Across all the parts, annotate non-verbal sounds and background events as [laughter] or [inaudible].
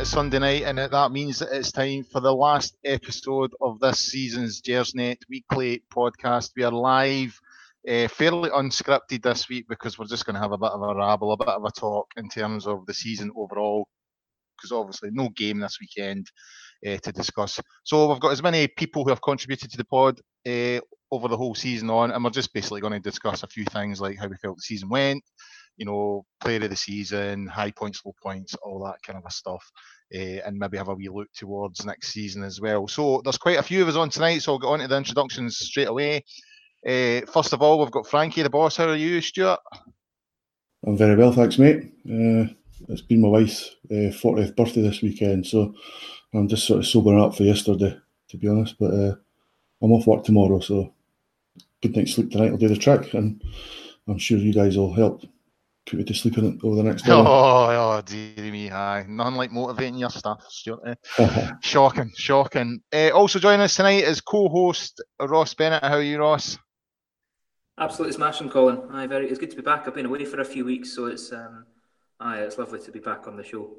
It's Sunday night, and that means that it's time for the last episode of this season's Gersnet Weekly podcast. We are live, uh, fairly unscripted this week because we're just going to have a bit of a rabble, a bit of a talk in terms of the season overall. Because obviously, no game this weekend uh, to discuss. So we've got as many people who have contributed to the pod uh, over the whole season on, and we're just basically going to discuss a few things like how we felt the season went you know, player of the season, high points, low points, all that kind of a stuff, uh, and maybe have a wee look towards next season as well. So there's quite a few of us on tonight, so I'll get on to the introductions straight away. Uh, first of all, we've got Frankie the boss. How are you, Stuart? I'm very well, thanks, mate. Uh, it's been my wife's 40th birthday this weekend, so I'm just sort of sobering up for yesterday, to be honest. But I'm off work tomorrow, so good night's sleep tonight. I'll do the trick, and I'm sure you guys will help put me to sleep in it over the next [laughs] hour. Oh, oh dear me, aye. None like motivating your stuff, Stuart. Eh? [laughs] shocking, shocking. Uh, also joining us tonight is co-host Ross Bennett. How are you, Ross? Absolutely smashing, Colin. Aye, very. It's good to be back. I've been away for a few weeks, so it's um, aye, it's lovely to be back on the show.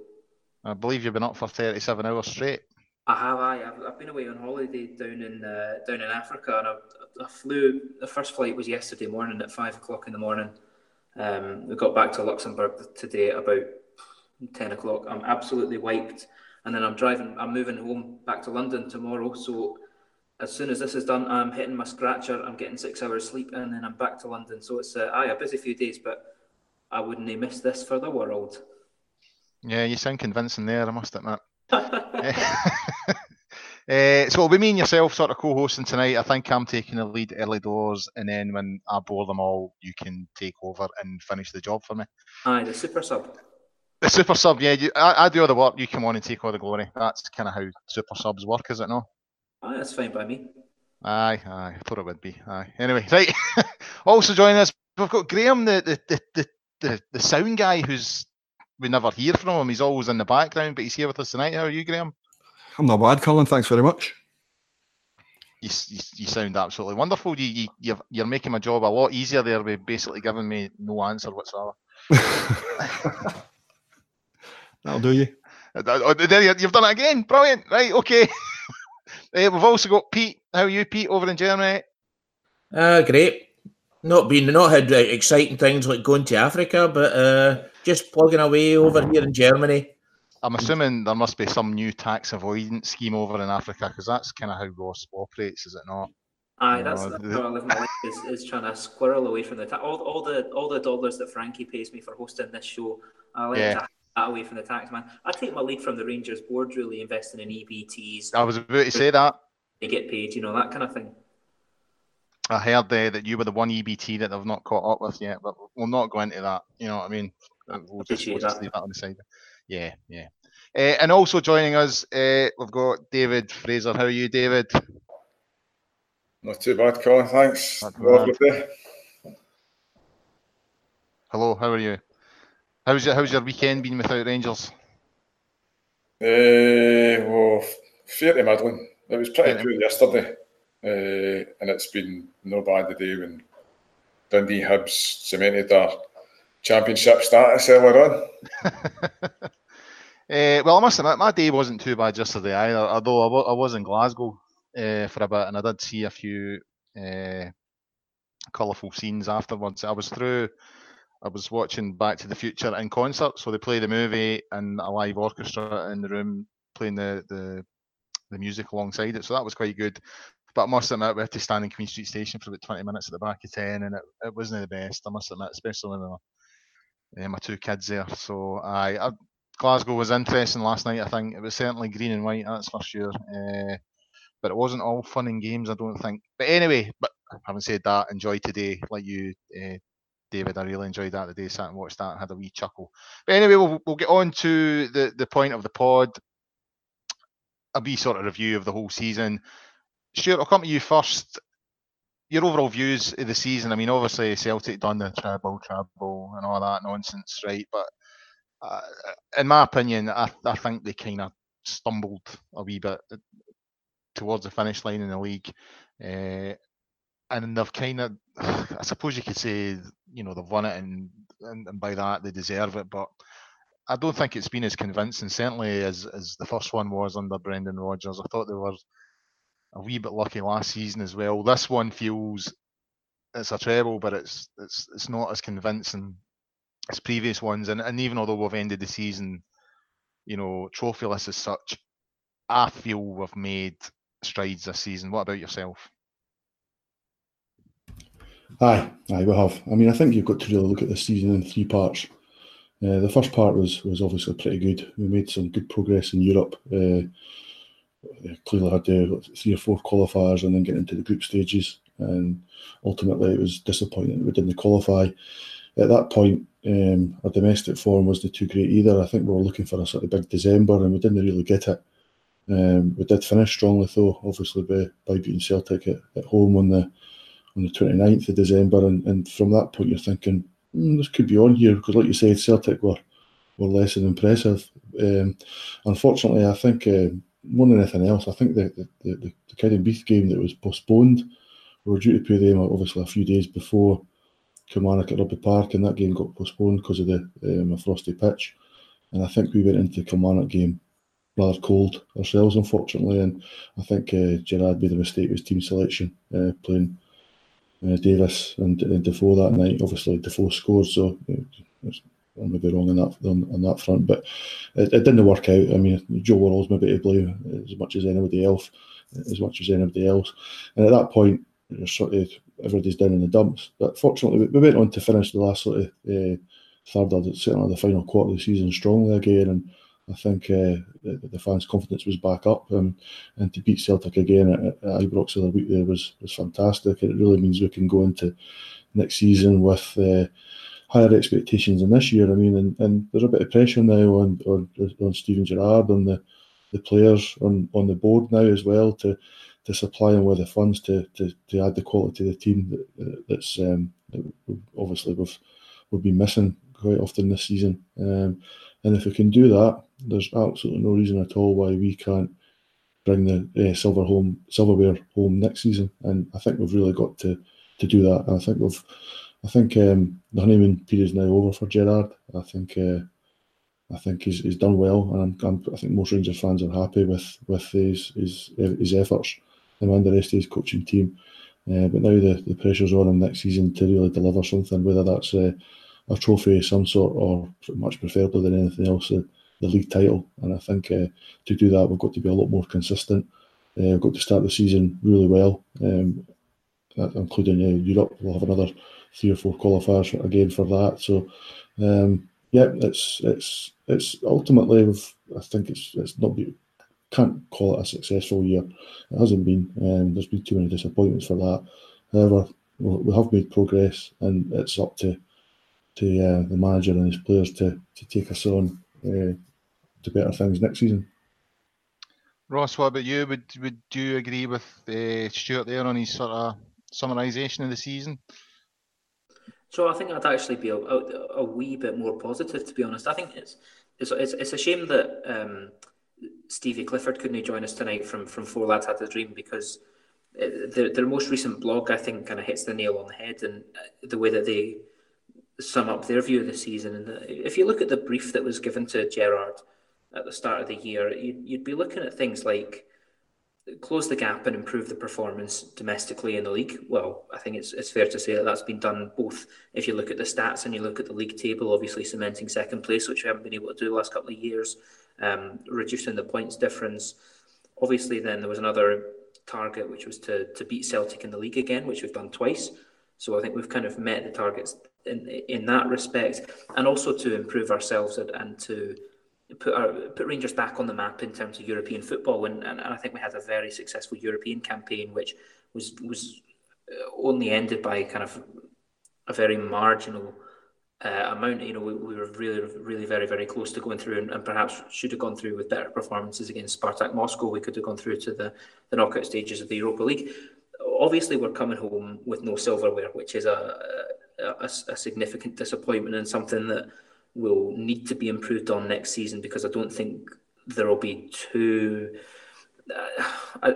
I believe you've been up for thirty-seven hours straight. I have. I, I've, I've been away on holiday down in uh, down in Africa, and I, I flew. The first flight was yesterday morning at five o'clock in the morning um, we got back to Luxembourg today at about 10 o'clock. I'm absolutely wiped. And then I'm driving, I'm moving home back to London tomorrow. So as soon as this is done, I'm hitting my scratcher. I'm getting six hours sleep and then I'm back to London. So it's uh, aye, a busy few days, but I wouldn't miss this for the world. Yeah, you sound convincing there, I must admit. [laughs] [laughs] Uh, so it'll be me and yourself sort of co-hosting tonight. I think I'm taking the lead early doors, and then when I bore them all, you can take over and finish the job for me. Aye, the super sub. The super sub, yeah. You, I, I, do all the work. You come on and take all the glory. That's kind of how super subs work, is it not? Aye, that's fine by me. Aye, aye. I thought it would be. Aye. Anyway, right. [laughs] also joining us, we've got Graham, the the, the the the the sound guy, who's we never hear from him. He's always in the background, but he's here with us tonight. How are you, Graham? I'm not bad, Colin. Thanks very much. You, you, you sound absolutely wonderful. You, you, you're, you're making my job a lot easier there by basically giving me no answer whatsoever. [laughs] That'll do you. There you, have done it again. Brilliant. Right, okay. uh, [laughs] we've also got Pete. How are you, Pete, over in Germany? Uh, great. Not been, not had uh, exciting things like going to Africa, but uh, just plugging away over here in Germany. I'm assuming there must be some new tax avoidance scheme over in Africa because that's kind of how Ross operates, is it not? Aye, that's, that's how I live my life is, is trying to squirrel away from the tax. All, all the all the dollars that Frankie pays me for hosting this show, I like yeah. to that away from the tax man. I take my lead from the Rangers board, really investing in EBTs. I was about to say that they get paid, you know that kind of thing. I heard there that you were the one EBT that they've not caught up with yet, but we'll not go into that. You know what I mean? We'll just, we'll just leave that on the side. Yeah, yeah. Uh, and also joining us, uh, we've got David Fraser. How are you, David? Not too bad, Colin. Thanks. Bad. Hello, how are you? How's your How's your weekend been without Rangers? Uh, well, fairly middling. It was pretty yeah. good yesterday, uh, and it's been no bad today when Dundee Hibs cemented their championship status earlier on. [laughs] Uh, well, I must admit, my day wasn't too bad yesterday either. Although I, w- I was in Glasgow uh, for a bit, and I did see a few uh, colourful scenes afterwards. I was through. I was watching Back to the Future in concert, so they play the movie and a live orchestra in the room playing the the, the music alongside it. So that was quite good. But I must admit, we had to stand in Queen Street Station for about 20 minutes at the back of 10, and it, it wasn't the best, I must admit, especially when my, my two kids there. So I, I Glasgow was interesting last night. I think it was certainly green and white, that's for sure. Uh, but it wasn't all fun and games, I don't think. But anyway, but having said that, enjoy today, like you, uh, David. I really enjoyed that today. Sat and watched that and had a wee chuckle. But anyway, we'll, we'll get on to the, the point of the pod. A wee sort of review of the whole season. Stuart, I'll come to you first. Your overall views of the season. I mean, obviously Celtic done the treble, treble, and all that nonsense, right? But uh, in my opinion, I, I think they kind of stumbled a wee bit towards the finish line in the league. Uh, and they've kind of, [sighs] I suppose you could say, you know, they've won it, and, and, and by that they deserve it. But I don't think it's been as convincing, certainly as as the first one was under Brendan Rodgers. I thought they were a wee bit lucky last season as well. This one feels it's a treble, but it's it's it's not as convincing as previous ones. And and even although we've ended the season, you know, trophyless as such, I feel we've made strides this season. What about yourself? Aye, aye, we have. I mean, I think you've got to really look at this season in three parts. Uh, the first part was was obviously pretty good. We made some good progress in Europe. Uh, clearly had uh, three or four qualifiers and then get into the group stages. And ultimately, it was disappointing we didn't qualify. At that point, um, our domestic form wasn't too great either. I think we were looking for a sort of big December and we didn't really get it. Um, we did finish strongly though, obviously by, by beating Celtic at, at home on the on the 29th of December. And, and from that point, you're thinking, mm, this could be on here because, like you said, Celtic were were less than impressive. Um, unfortunately, I think uh, more than anything else, I think the the, the, the game that was postponed, we were due to play them obviously a few days before Kilmarnock at Rugby Park, and that game got postponed because of the um, frosty pitch. And I think we went into the Kilmarnock game rather cold ourselves, unfortunately. And I think uh, Gerrard made a mistake with team selection, uh, playing uh, Davis and, and Defoe that night. Obviously, Defoe scored, so uh, I may be wrong on that on, on that front, but it, it, didn't work out. I mean, Joe Worrall's maybe to blame as much as anybody else, as much as anybody else. And at that point, sort of everybody's down in the dumps. But fortunately, we went on to finish the last sort of uh, third, certainly the final quarter of the season strongly again, and I think uh, the, the, fans' confidence was back up, um, and to beat Celtic again at, at Ibrox the other week there was was fantastic. And it really means we can go into next season with uh, higher expectations than this year. I mean, and, and there's a bit of pressure now on on, on Steven Gerrard, on the, the players, on, on the board now as well to to supply them with the funds to, to, to add the quality to the team that, that's um, that obviously we've we've been missing quite often this season. Um, and if we can do that, there's absolutely no reason at all why we can't bring the uh, silver home silverware home next season. And I think we've really got to to do that. And I think we've I think um, the honeymoon period is now over for Gerrard. I think uh, I think he's, he's done well, and I'm, I'm, i think most Rangers fans are happy with with his his, his efforts and the rest of his coaching team. Uh, but now the, the pressure's on him next season to really deliver something, whether that's uh, a trophy of some sort or much preferably than anything else, uh, the league title. And I think uh, to do that, we've got to be a lot more consistent. Uh, we've got to start the season really well, um, including uh, Europe. We'll have another three or four qualifiers again for that. So, um, yeah, it's it's it's ultimately, I think it's it's not can't call it a successful year. It hasn't been. Um, there's been too many disappointments for that. However, we have made progress, and it's up to to uh, the manager and his players to to take us on uh, to better things next season. Ross, what about you? Would would you agree with uh, Stuart there on his sort of summarisation of the season? So I think I'd actually be a, a, a, wee bit more positive, to be honest. I think it's it's it's, it's a shame that um, Stevie Clifford couldn't join us tonight from from Four Lads Had a Dream because their their most recent blog I think kind of hits the nail on the head and uh, the way that they sum up their view of the season. And if you look at the brief that was given to Gerrard at the start of the year, you'd, you'd be looking at things like close the gap and improve the performance domestically in the league. Well, I think it's it's fair to say that that's been done both. If you look at the stats and you look at the league table, obviously cementing second place, which we haven't been able to do the last couple of years, um, reducing the points difference. Obviously, then there was another target which was to to beat Celtic in the league again, which we've done twice. So I think we've kind of met the targets in in that respect, and also to improve ourselves and, and to put our put Rangers back on the map in terms of European football, and, and, I think we had a very successful European campaign, which was was only ended by kind of a very marginal uh, amount. You know, we, we, were really, really very, very close to going through, and, and, perhaps should have gone through with better performances against Spartak Moscow. We could have gone through to the, the knockout stages of the Europa League. Obviously, we're coming home with no silverware, which is a, a, a significant disappointment and something that will need to be improved on next season because I don't think there will be too. Uh, I,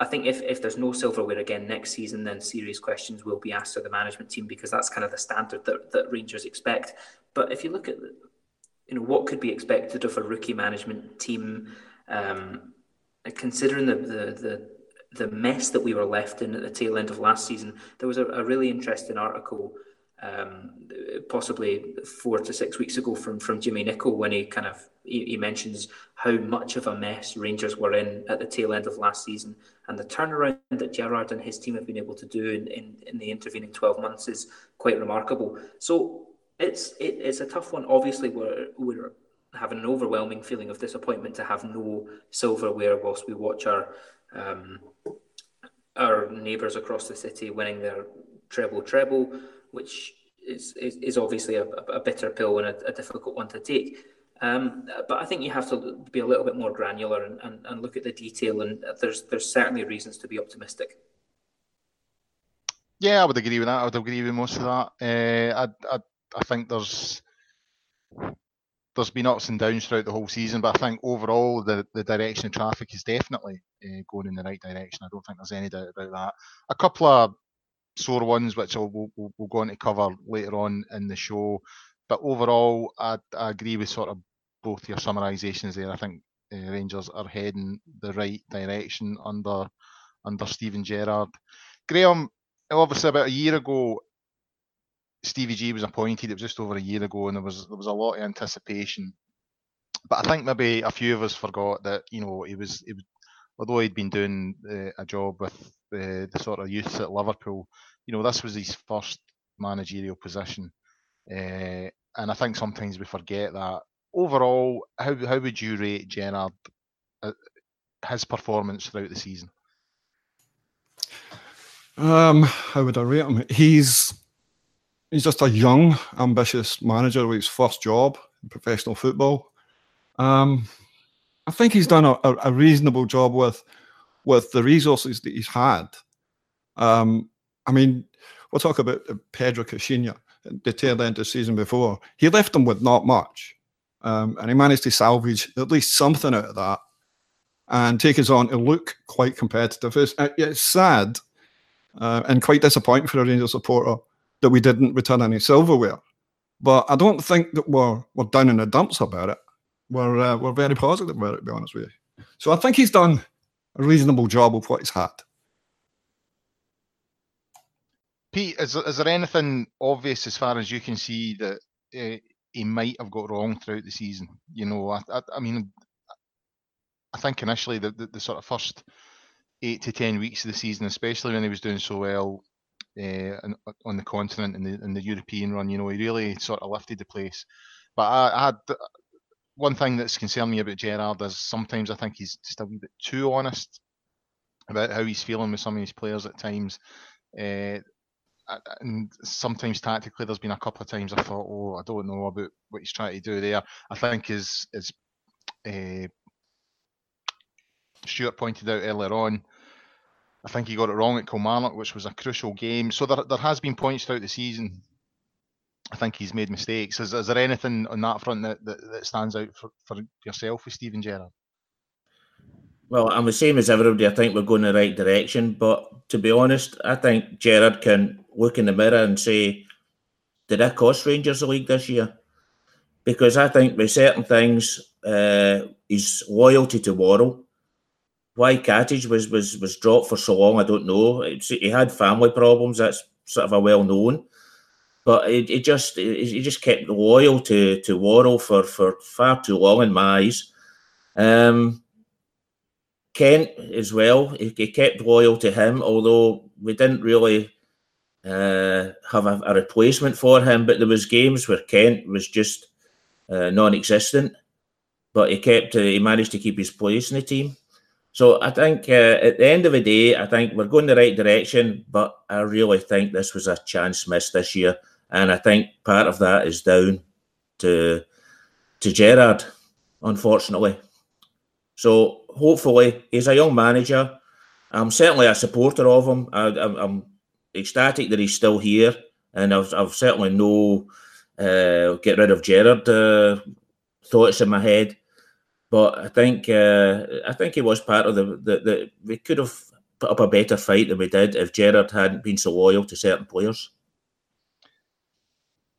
I think if, if there's no silverware again next season, then serious questions will be asked of the management team because that's kind of the standard that, that Rangers expect. But if you look at you know what could be expected of a rookie management team, um, considering the, the the the mess that we were left in at the tail end of last season. There was a, a really interesting article um, possibly four to six weeks ago from from Jimmy Nicholl when he kind of he, he, mentions how much of a mess Rangers were in at the tail end of last season and the turnaround that Gerrard and his team have been able to do in, in, in the intervening 12 months is quite remarkable. So it's it, it's a tough one. Obviously, we're we're having an overwhelming feeling of disappointment to have no silverware whilst we watch our um, our neighbours across the city winning their treble treble which is, is, is obviously a, a, bitter pill and a, a difficult one to take. Um, but I think you have to be a little bit more granular and, and, and look at the detail, and there's there's certainly reasons to be optimistic. Yeah, I would agree with that. I would agree with most of that. Uh, I, I I think there's there's been ups and downs throughout the whole season, but I think overall the, the direction of traffic is definitely uh, going in the right direction. I don't think there's any doubt about that. A couple of sore ones, which I'll, we'll, we'll go on to cover later on in the show. But overall, I, I agree with sort of both your summarisations there. I think uh, Rangers are heading the right direction under under Steven Gerrard. Graham, obviously about a year ago, Stevie G was appointed. It was just over a year ago, and there was there was a lot of anticipation. But I think maybe a few of us forgot that you know he was he was although he'd been doing uh, a job with the, the sort of youth at Liverpool, you know, this was his first managerial position. Uh, and I think sometimes we forget that. Overall, how, how would you rate Gerrard, uh, his performance throughout the season? Um, how would I rate him? He's he's just a young, ambitious manager with his first job in professional football. Um, I think he's done a, a, reasonable job with with the resources that he's had. Um, I mean, we'll talk about Pedro Caixinha, the tail end of the season before. He left them with not much, um, and he managed to salvage at least something out of that and take us on to look quite competitive. It's, uh, it's sad uh, and quite disappointing for a Rangers supporter that we didn't return any silverware. But I don't think that we're, we're down in the dumps about it we're uh, we're very positive about it. To be honest with you, so I think he's done a reasonable job of what he's had. Pete, is, is there anything obvious as far as you can see that uh, he might have got wrong throughout the season? You know, I, I, I mean, I think initially the, the, the, sort of first eight to ten weeks of the season, especially when he was doing so well uh, on the continent and the, in the European run, you know, he really sort of lifted the place. But I, I had one thing that's concerned me about Gerrard is sometimes I think he's just a wee bit too honest about how he's feeling with some of his players at times. Uh, and sometimes tactically, there's been a couple of times I thought, oh, I don't know about what he's trying to do there. I think his his uh, Stuart pointed out earlier on. I think he got it wrong at Kilmarnock, which was a crucial game. So there, there has been points throughout the season I think he's made mistakes. Is, is there anything on that front that, that, that stands out for, for yourself with Steven Gerrard? Well, I'm the same as everybody. I think we're going in the right direction. But to be honest, I think Gerrard can look in the mirror and say, did I cost Rangers the league this year? Because I think with certain things, uh, his loyalty to Worrall, why Katic was, was, was dropped for so long, I don't know. It's, he had family problems. That's sort of a well known but it, it just he just kept loyal to to Worrall for for far too long in my eyes. Um, Kent as well, he, he, kept loyal to him, although we didn't really uh, have a, a, replacement for him. But there was games where Kent was just uh, non-existent, but he kept uh, he managed to keep his place in the team. So I think uh, at the end of the day, I think we're going the right direction, but I really think this was a chance missed this year. And I think part of that is down to to Gerrard, unfortunately. So hopefully he's a young manager. I'm certainly a supporter of him. I, am ecstatic that he's still here, and I've, I've certainly no uh, get rid of Gerrard uh, thoughts in my head. But I think uh, I think he was part of the, the, the we could have put up a better fight than we did if Gerrard hadn't been so loyal to certain players.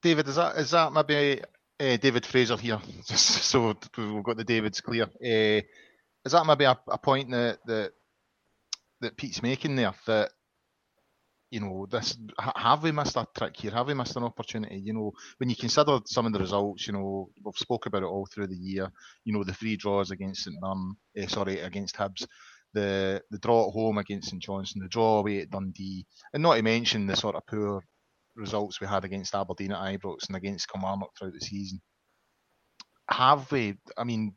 David, is that is that maybe Uh, David Fraser here, [laughs] just so we've got the Davids clear. Uh, is that maybe a, a point that, that that Pete's making there? That you know, this have we missed a trick here? Have we missed an opportunity? You know, when you consider some of the results, you know, we've spoke about it all through the year. You know, the three draws against St Mirren, eh, sorry, against Hibs, the the draw at home against St Johnstone, the draw away at Dundee, and not to mention the sort of poor results we had against Aberdeen at Ibrox and against Kilmarnock throughout the season. Have we? I mean,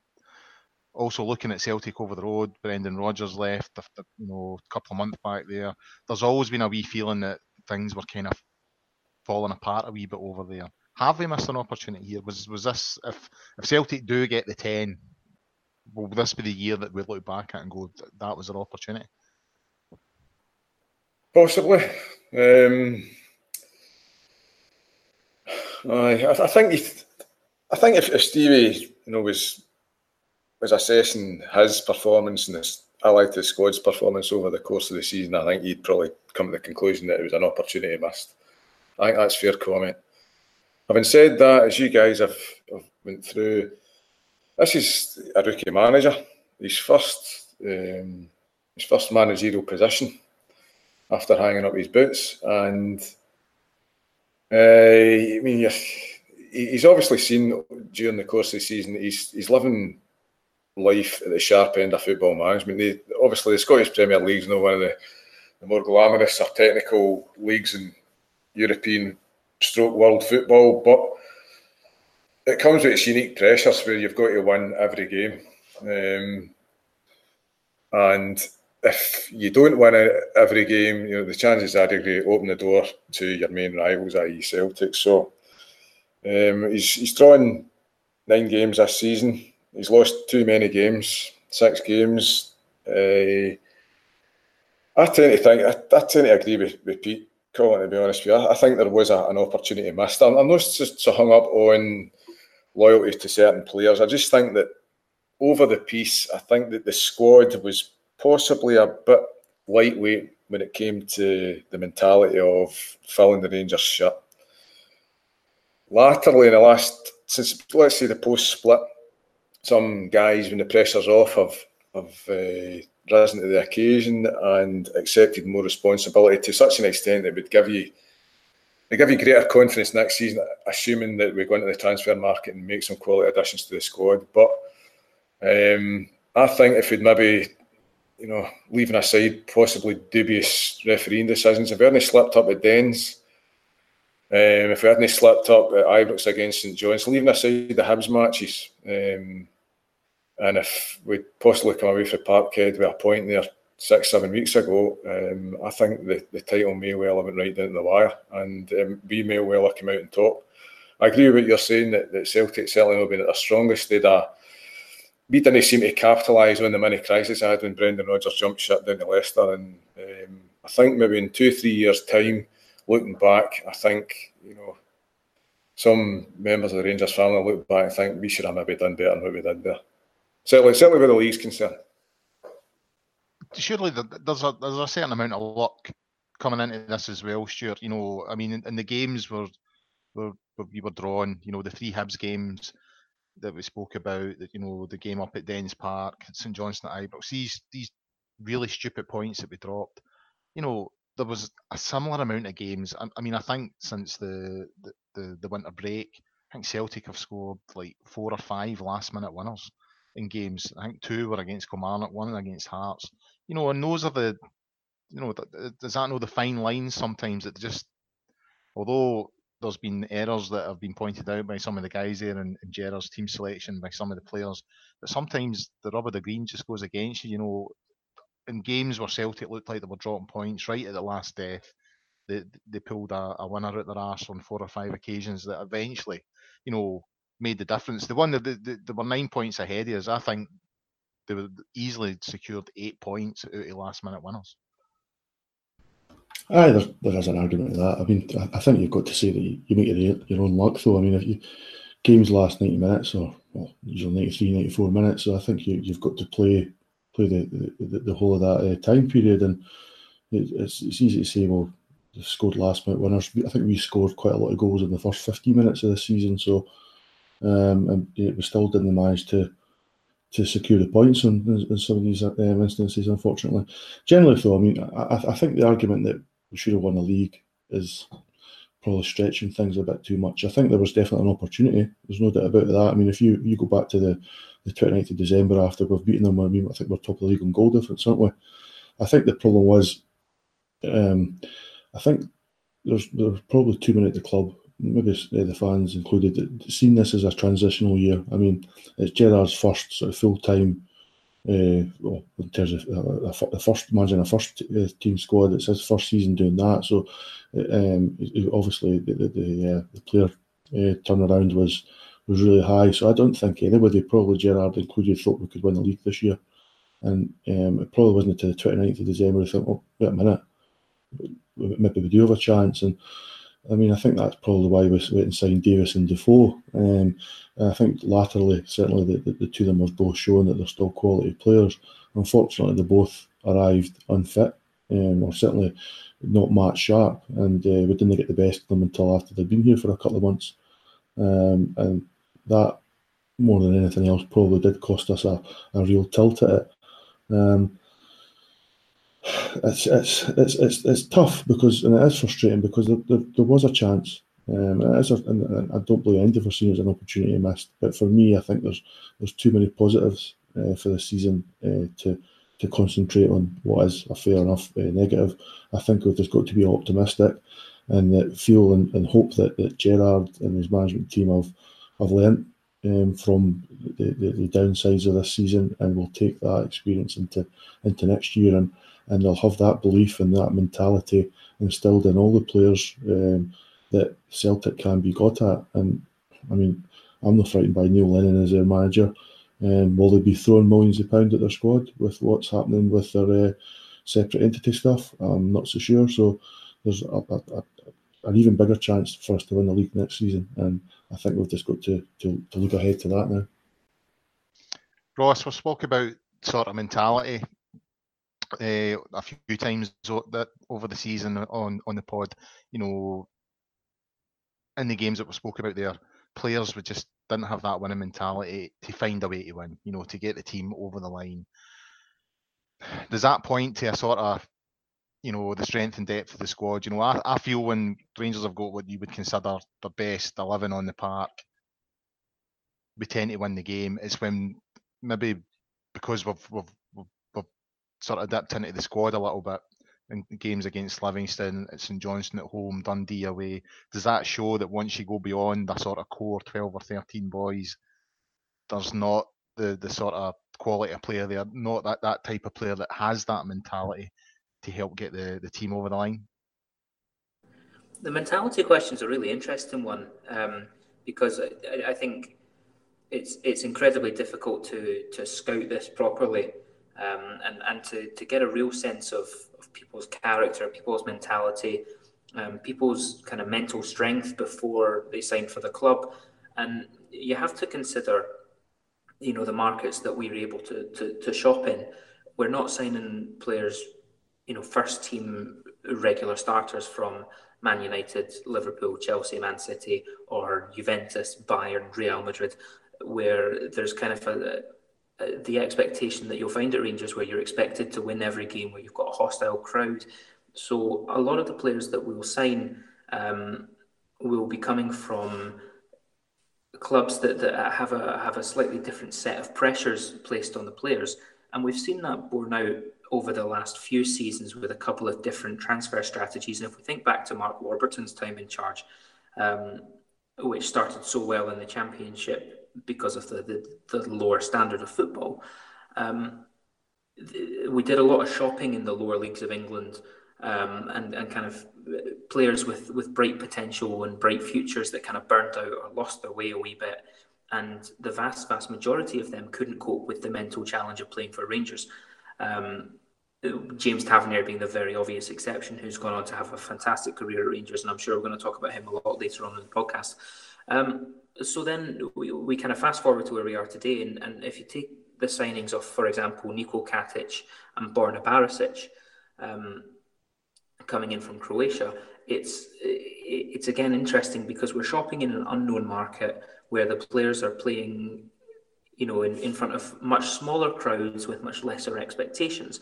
also looking at Celtic over the road, Brendan Rodgers left, you know, a couple of months back there. There's always been a wee feeling that things were kind of falling apart a wee bit over there. Have we missed an opportunity here? Was was this if if Celtic do get the ten, will this be the year that we look back at and go that was an opportunity? Possibly. Um, I, I think I think if, if Stevie you know was was assessing his performance and his, I liked the squad's performance over the course of the season, I think he'd probably come to the conclusion that it was an opportunity missed. I think that's fair comment. Having said that, as you guys have, have went through, this is a rookie manager. His first um, his first managerial position after hanging up his boots, and uh, I mean, he's obviously seen during the course of the season he's he's living life at the sharp end of football management. They, obviously, the Scottish Premier League is not one of the, the more glamorous or technical leagues in European stroke world football, but it comes with its unique pressures where you've got to win every game. Um, and if you don't win every game, you know the chances are you're going to open the door to your main rivals, i.e. Celtic. So um, he's he's drawn nine games this season. He's lost too many games, six games. Uh, I tend to think, I, I tend to agree with, with Pete Colin, to be honest with you. I, I think there was a, an opportunity missed. I'm, I'm not so hung up on loyalty to certain players. I just think that over the piece, I think that the squad was possibly a bit lightweight when it came to the mentality of filling the Rangers shirt. Latterly, in the last, since let's say the post split, some guys, when the pressure's off, have have uh, risen to the occasion and accepted more responsibility to such an extent that it would give you they give you greater confidence next season, assuming that we go into the transfer market and make some quality additions to the squad. But um, I think if we'd maybe, you know, leaving aside possibly dubious refereeing decisions, if we hadn't slipped up at Dens, um, if we hadn't slipped up at Ibrox against St John's, leaving aside the Hibs matches, um, and if we possibly come away from Parkhead with a point there six, seven weeks ago, um, I think the, the title may well have been right down the wire and um, we may well have come out on top. I agree with what you're saying that, that Celtic certainly have been at their strongest. They'd, uh, we didn't seem to capitalise on the mini crisis I had when Brendan Rodgers jumped ship down to Leicester. And um, I think maybe in two, three years' time, looking back, I think, you know, some members of the Rangers family look back and think we should have maybe done better than what we did there. Certainly, certainly where the league's concerned. Surely there's a there's a certain amount of luck coming into this as well, Stuart. You know, I mean, in, the games where, where, where we were drawn, you know, the three Hibs games that we spoke about, that you know, the game up at Dens Park, St Johnstone at Ibrox, these these really stupid points that we dropped. You know, there was a similar amount of games. I, I mean, I think since the, the, the the winter break, I think Celtic have scored like four or five last minute winners in games. I think two were against Kilmarnock, one against Hearts. You know, and those are the, you know, does that know the fine lines sometimes that just, although there's been errors that have been pointed out by some of the guys there and, and Gerrard's team selection by some of the players, but sometimes the rub of the green just goes against you. You know, in games where Celtic looked like they were dropping points right at the last death, they they pulled a, a winner at their arse on four or five occasions that eventually, you know, made the difference. The one that they, were nine points ahead us, I think they were easily secured eight points out of last minute winners. Aye, there, there is an argument to that. I mean, I, I think you've got to say that you, you make your, your own luck, though. I mean, if you games last 90 minutes or well, usually 93, 94 minutes, so I think you, you've got to play play the, the, the whole of that uh, time period. And it, it's, it's easy to say, well, they scored last minute winners. I think we scored quite a lot of goals in the first 50 minutes of the season, so um, and we still didn't manage to to secure the points in, in some of these um, instances, unfortunately. Generally, though, I mean, I, I think the argument that we should have won the league is probably stretching things a bit too much. I think there was definitely an opportunity. There's no doubt about that. I mean, if you, you go back to the, the 29th of December after we've beaten them, I mean, I think we're top of the league on goal difference, aren't we? I think the problem was, um, I think there's there's probably too many at the club, maybe the fans included, seeing this as a transitional year. I mean, it's Gerrard's first sort of full time uh, well, in terms of uh, the first managing a first uh, team squad, it's his first season doing that. So, um, obviously, the the, the, uh, the player turnaround was was really high. So, I don't think anybody, probably Gerrard included, thought we could win the league this year. And um, it probably wasn't until the 29th of December we thought, oh, wait a minute, maybe we do have a chance. And I mean, I think that's probably why we went and signed Davis and Defoe. Um, I think laterally, certainly the, the, the, two of them have both shown that they're still quality players. Unfortunately, they both arrived unfit, um, or certainly not match sharp, and uh, we didn't get the best of them until after they'd been here for a couple of months. Um, and that, more than anything else, probably did cost us a, a real tilt at it. Um, it's, it's it's it's it's tough because and it is frustrating because there, there, there was a chance. Um, a, and I don't believe any of us seen as an opportunity missed. But for me, I think there's there's too many positives uh, for the season uh, to to concentrate on what is a fair enough uh, negative. I think we've just got to be optimistic and feel and, and hope that, that Gerrard and his management team have have learnt um, from the, the, the downsides of this season and will take that experience into into next year and and they'll have that belief and that mentality instilled in all the players um, that Celtic can be got at. And I mean, I'm not frightened by Neil Lennon as their manager. Um, will they be throwing millions of pounds at their squad with what's happening with their uh, separate entity stuff? I'm not so sure. So there's a, a, a, an even bigger chance for us to win the league next season. And I think we've just got to, to, to look ahead to that now. Ross, we spoke about sort of mentality uh, a few times that over the season on on the pod. You know, in the games that we spoke about there, players would just didn't have that winning mentality to find a way to win. You know, to get the team over the line. Does that point to a sort of you know the strength and depth of the squad? You know, I, I feel when Rangers have got what you would consider the best eleven on the park, we tend to win the game. It's when maybe because we've we've sort of dipped into the squad a little bit in games against Livingston, St Johnstone at home, Dundee away. Does that show that once you go beyond the sort of core 12 or 13 boys, there's not the, the sort of quality of player there, not that, that type of player that has that mentality to help get the, the team over the line? The mentality question is a really interesting one um, because I, I think it's it's incredibly difficult to to scout this properly um, and and to, to get a real sense of, of people's character, people's mentality, um, people's kind of mental strength before they sign for the club, and you have to consider, you know, the markets that we're able to to, to shop in. We're not signing players, you know, first team regular starters from Man United, Liverpool, Chelsea, Man City, or Juventus, Bayern, Real Madrid, where there's kind of a, the expectation that you'll find at Rangers where you're expected to win every game, where you've got a hostile crowd. So a lot of the players that we'll sign um, will be coming from clubs that, that have a have a slightly different set of pressures placed on the players, and we've seen that borne out over the last few seasons with a couple of different transfer strategies. And if we think back to Mark Warburton's time in charge, um, which started so well in the Championship because of the, the, the lower standard of football. Um, we did a lot of shopping in the lower leagues of England um, and, and kind of players with, with bright potential and bright futures that kind of burnt out or lost their way a wee bit. And the vast, vast majority of them couldn't cope with the mental challenge of playing for Rangers. Um, James Tavernier being the very obvious exception, who's gone on to have a fantastic career at Rangers, and I'm sure we're going to talk about him a lot later on in the podcast. Um, so then we, we kind of fast forward to where we are today, and, and if you take the signings of, for example, Niko Katic and Borna Barisic um, coming in from Croatia, it's it's again interesting because we're shopping in an unknown market where the players are playing, you know, in, in front of much smaller crowds with much lesser expectations.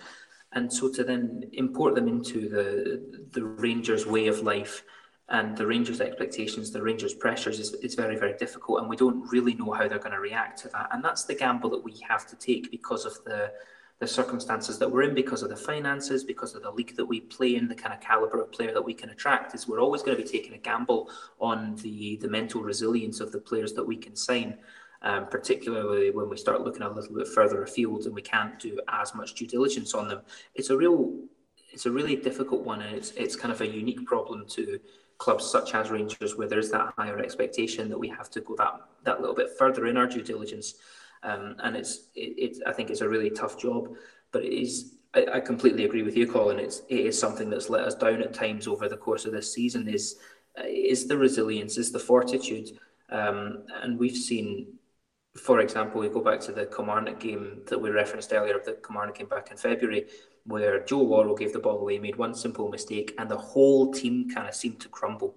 And so to then import them into the the Rangers way of life and the Rangers' expectations, the Rangers' pressures is, is very, very difficult, and we don't really know how they're going to react to that. And that's the gamble that we have to take because of the the circumstances that we're in, because of the finances, because of the league that we play in, the kind of caliber of player that we can attract. Is we're always going to be taking a gamble on the the mental resilience of the players that we can sign. Um, particularly when we start looking a little bit further afield and we can't do as much due diligence on them. It's a real, it's a really difficult one, and it's it's kind of a unique problem to clubs such as Rangers, where there's that higher expectation that we have to go that that little bit further in our due diligence. Um, and it's it, I think it's a really tough job, but it is. I, I, completely agree with you, Colin. It's it is something that's let us down at times over the course of this season. Is is the resilience, is the fortitude, um, and we've seen. For example, we go back to the Kilmarnock game that we referenced earlier. Of the Kilmarnock game back in February where Joe Worrall gave the ball away, made one simple mistake, and the whole team kind of seemed to crumble.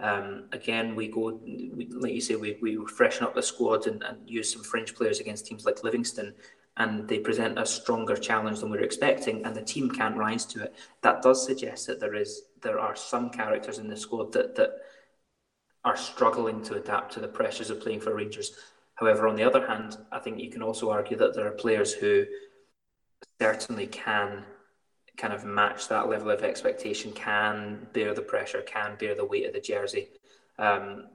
Um, again, we go, we, like you say, we, we freshen up the squad and, and use some fringe players against teams like Livingston, and they present a stronger challenge than we are expecting, and the team can't rise to it. That does suggest that there is there are some characters in the squad that that are struggling to adapt to the pressures of playing for Rangers. However, on the other hand, I think you can also argue that there are players who certainly can kind of match that level of expectation, can bear the pressure, can bear the weight of the jersey. Um,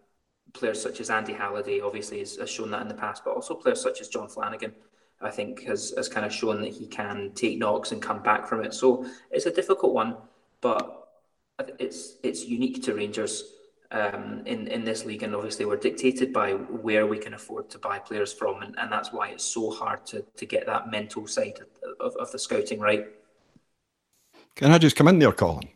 players such as Andy Halliday obviously has, has, shown that in the past, but also players such as John Flanagan, I think, has, has kind of shown that he can take knocks and come back from it. So it's a difficult one, but it's it's unique to Rangers um, in in this league, and obviously we're dictated by where we can afford to buy players from, and, and that's why it's so hard to to get that mental side of, of the scouting right. Can I just come in there, Colin?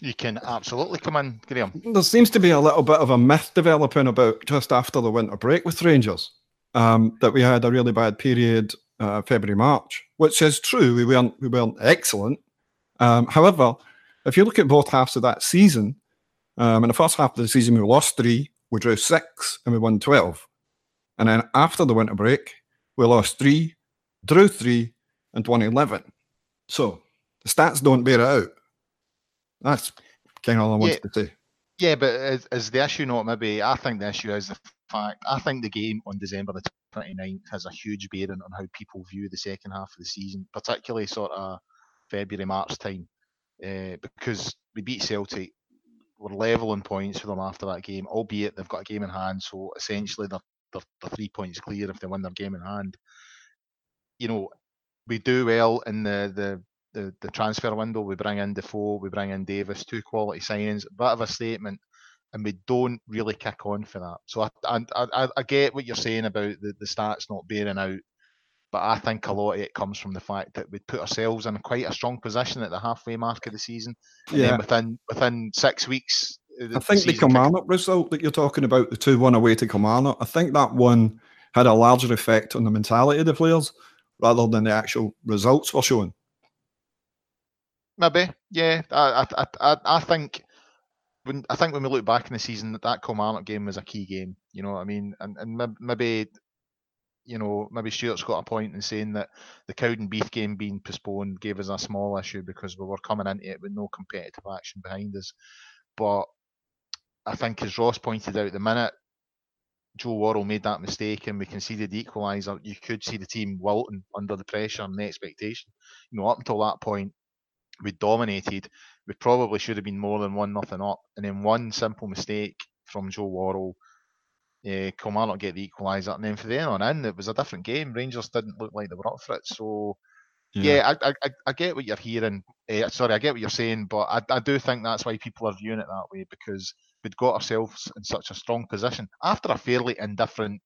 You can absolutely come in, Graham. There seems to be a little bit of a myth developing about just after the winter break with Rangers um, that we had a really bad period uh, February March, which is true. We weren't we weren't excellent. Um, however, if you look at both halves of that season, um, in the first half of the season, we lost three, we drew six, and we won 12. And then after the winter break, we lost three, drew three, and won 11. So the stats don't bear it out. That's kind of all I wanted yeah, to say. Yeah, but is, is, the issue not maybe? I think the issue is the fact. I think the game on December the 29th has a huge bearing on how people view the second half of the season, particularly sort of February, March time, uh, because we beat Celtic we're level points for them after that game, albeit they've got a game in hand. So essentially, they're, they're, they're three points clear if they win their game in hand. You know, we do well in the, the the, the transfer window. We bring in Defoe, we bring in Davis, two quality signings, bit of a statement, and we don't really kick on for that. So I I, I, I get what you're saying about the, the stats not bearing out but I think a lot of it comes from the fact that we put ourselves in quite a strong position at the halfway mark of the season. And yeah. within within six weeks, I think the, the Kilmarnock result that you're talking about, the two one away to Kilmarnock, I think that one had a larger effect on the mentality of the players rather than the actual results were showing. Maybe, yeah. I I I, I think. When, I think when we look back in the season, that that Kilmarnock game was a key game. You know what I mean? And and maybe you know, maybe Stuart's got a point in saying that the Cowdenbeath game being postponed gave us a small issue because we were coming into it with no competitive action behind us. But I think, as Ross pointed out, the minute Joe Worrall made that mistake and we conceded the equaliser, you could see the team wilting under the pressure and the expectation. You know, up until that point, we dominated. We probably should have been more than one nothing up, and then one simple mistake from Joe Worrall uh, Kilmarnock get the equaliser, and then for then on in, it was a different game. Rangers didn't look like they were up for it. So, yeah, yeah I, I, I get what you're hearing. Uh, sorry, I get what you're saying, but I, I do think that's why people are viewing it that way because we'd got ourselves in such a strong position after a fairly indifferent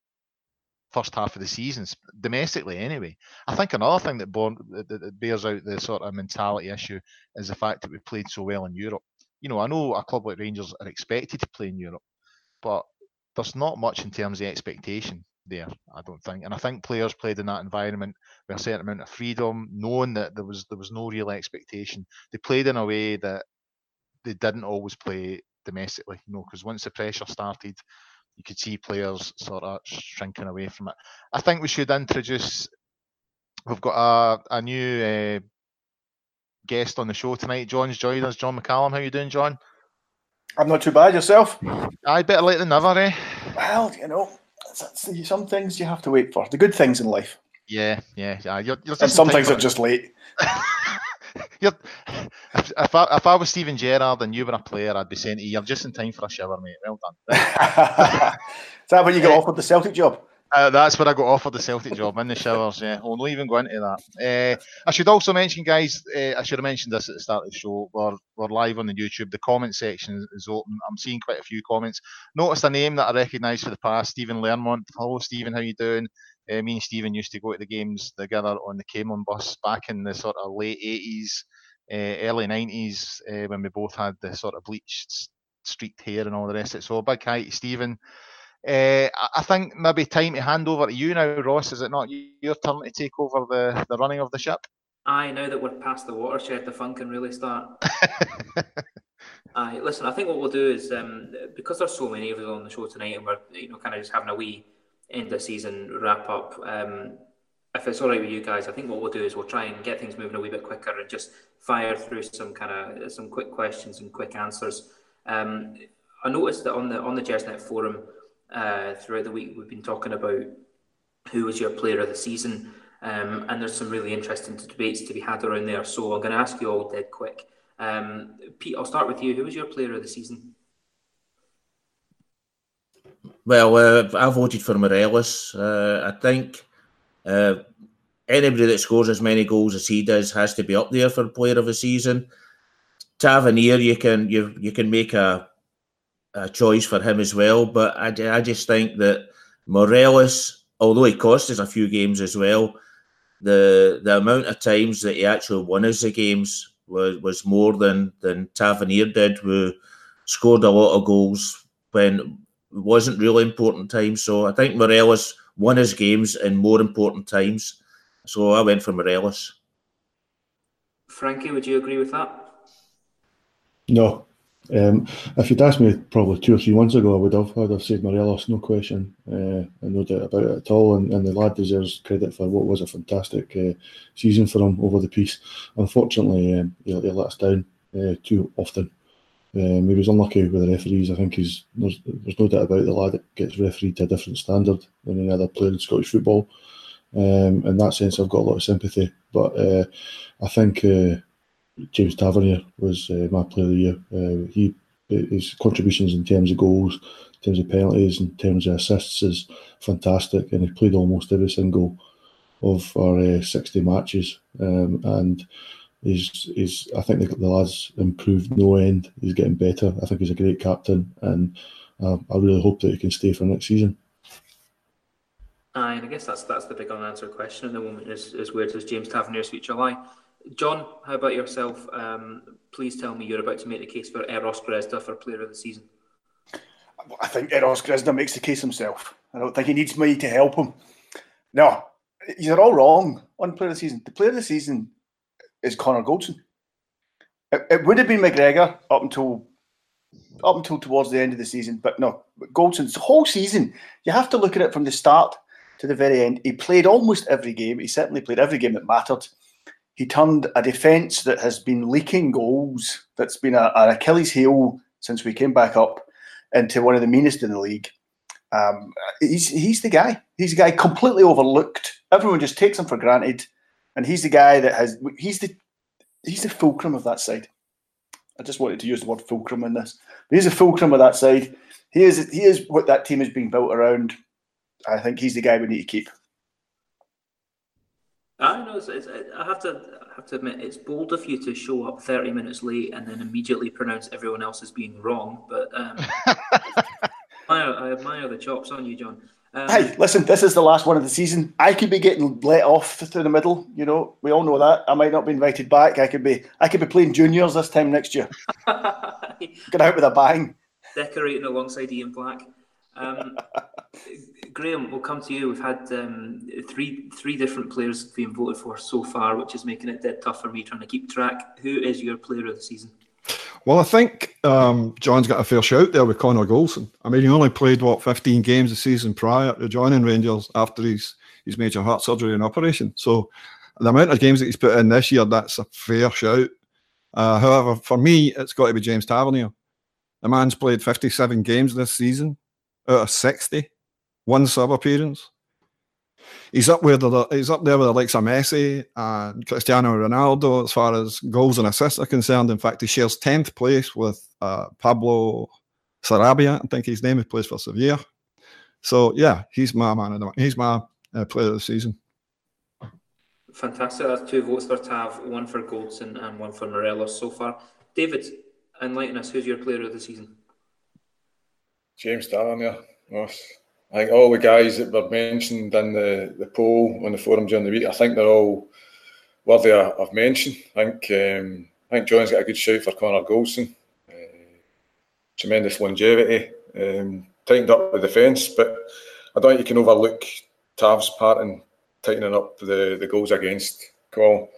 first half of the season, domestically anyway. I think another thing that, born, that, that bears out the sort of mentality issue is the fact that we played so well in Europe. You know, I know a club like Rangers are expected to play in Europe, but there's not much in terms of expectation there, I don't think. And I think players played in that environment with a certain amount of freedom, knowing that there was there was no real expectation. They played in a way that they didn't always play domestically, you know, because once the pressure started, you could see players sort of shrinking away from it. I think we should introduce. We've got a, a new uh, guest on the show tonight. John's joined us. John McCallum, how you doing, John? I'm not too bad yourself. I better late than never, eh? Well, you know, some things you have to wait for. The good things in life. Yeah, yeah, yeah. You're, you're and some things are just late. [laughs] if, if, I, if I was Steven Gerrard and you were a player, I'd be saying to you, you're just in time for a shower, mate. Well done. [laughs] Is that when you got [laughs] offered the Celtic job? Uh, that's where I got offered the Celtic job in the showers. Yeah, I'll not even go into that. Uh, I should also mention, guys. Uh, I should have mentioned this at the start of the show. We're, we're live on the YouTube. The comment section is open. I'm seeing quite a few comments. Notice a name that I recognise for the past, Stephen Lermont. Hello, Stephen. How you doing? Uh, me and Stephen used to go to the games together on the Camelon bus back in the sort of late 80s, uh, early 90s, uh, when we both had the sort of bleached streaked hair and all the rest of it. So, big hi to Stephen. Uh, I think maybe time to hand over to you now, Ross. Is it not your turn to take over the, the running of the ship? Aye, now that we're past the watershed, the fun can really start. [laughs] Aye, listen, I think what we'll do is um, because there's so many of us on the show tonight, and we're you know kind of just having a wee end of season wrap up. Um, if it's all right with you guys, I think what we'll do is we'll try and get things moving a wee bit quicker and just fire through some kind of some quick questions and quick answers. Um, I noticed that on the on the Gersnet forum uh, throughout the week we've been talking about who was your player of the season, um, and there's some really interesting debates to be had around there. So I'm going to ask you all dead quick. Um, Pete, I'll start with you. Who was your player of the season? Well, uh, I voted for Morelos. Uh, I think uh, anybody that scores as many goals as he does has to be up there for player of the season. Tavernier, you can you you can make a a choice for him as well, but I, I just think that Morelos, although he cost us a few games as well, the the amount of times that he actually won us the games was, was more than than Tavernier did, who scored a lot of goals when wasn't really important times. So I think Morelos won his games in more important times. So I went for Morelos. Frankie, would you agree with that? No. Um, if you'd asked me probably two or three months ago, I would have. I'd have said Morelos, no question, uh, and no doubt about it at all. And, and, the lad deserves credit for what was a fantastic uh, season for him over the piece. Unfortunately, um, he, he, let us down uh, too often. Um, he was unlucky with the referees. I think he's there's, there's no doubt about the lad that gets refereed to a different standard than any other player in Scottish football. Um, in that sense, I've got a lot of sympathy. But uh, I think uh, James Tavernier was uh, my player of the year. Uh, he his contributions in terms of goals, in terms of penalties, in terms of assists is fantastic, and he played almost every single of our uh, sixty matches. Um, and he's he's I think the, the lad's improved no end. He's getting better. I think he's a great captain, and I really hope that he can stay for next season. Aye, and I guess that's that's the big unanswered question at the moment is, is where does James Tavernier's future lie? John, how about yourself? Um, please tell me you're about to make the case for Eros Grezda for Player of the Season. I think Eros Grezda makes the case himself. I don't think he needs me to help him. No, you're all wrong on Player of the Season. The Player of the Season is Connor Goldson. It, it would have been McGregor up until up until towards the end of the season, but no, Goldson's whole season. You have to look at it from the start to the very end. He played almost every game. He certainly played every game that mattered. He turned a defence that has been leaking goals, that's been a, an Achilles heel since we came back up, into one of the meanest in the league. Um, he's he's the guy. He's the guy completely overlooked. Everyone just takes him for granted, and he's the guy that has. He's the he's the fulcrum of that side. I just wanted to use the word fulcrum in this. But he's the fulcrum of that side. He is he is what that team has been built around. I think he's the guy we need to keep. I know. It's, it's, I have to I have to admit, it's bold of you to show up thirty minutes late and then immediately pronounce everyone else as being wrong. But um, [laughs] I, admire, I admire the chops on you, John. Um, hey, listen, this is the last one of the season. I could be getting let off through the middle. You know, we all know that. I might not be invited back. I could be. I could be playing juniors this time next year. [laughs] Get out with a bang. Decorating alongside Ian Black. Um, [laughs] Graham, we'll come to you. We've had um, three three different players being voted for so far, which is making it dead tough for me trying to keep track. Who is your player of the season? Well, I think um, John's got a fair shout there with Connor Goldson. I mean, he only played what 15 games a season prior to joining Rangers after his his major heart surgery and operation. So the amount of games that he's put in this year, that's a fair shout. Uh, however, for me, it's got to be James Tavernier. The man's played 57 games this season out of 60, one sub appearance he's up with the he's up there with the likes of Messi and Cristiano Ronaldo as far as goals and assists are concerned. In fact, he shares tenth place with uh, Pablo Sarabia. I think his name. He plays for Sevilla. So yeah, he's my man. Of the, he's my uh, player of the season. Fantastic. That's two votes for Tav, one for Goldson and one for Morelos so far. David, enlighten us. Who's your player of the season? James Tavernier. Yes. I think all the guys that were mentioned in the, the poll on the forum during the week, I think they're all worthy of mention. I think um, I think John's got a good shout for Connor Goldson. Uh, tremendous longevity, um, tightened up the defence, but I don't think you can overlook Tav's part in tightening up the, the goals against call.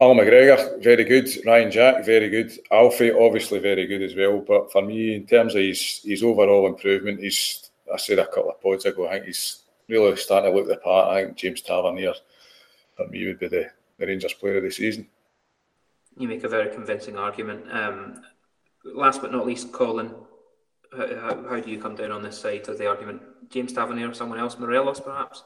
Al McGregor, very good. Ryan Jack, very good. Alfie, obviously very good as well. But for me, in terms of his, his overall improvement, he's I said a couple of pods ago, I think he's really starting to look the part. I think James Tavernier, for me, would be the, the Rangers player of the season. You make a very convincing argument. Um, last but not least, Colin, how, how, do you come down on this side of the argument? James Tavernier, or someone else, Morelos, perhaps?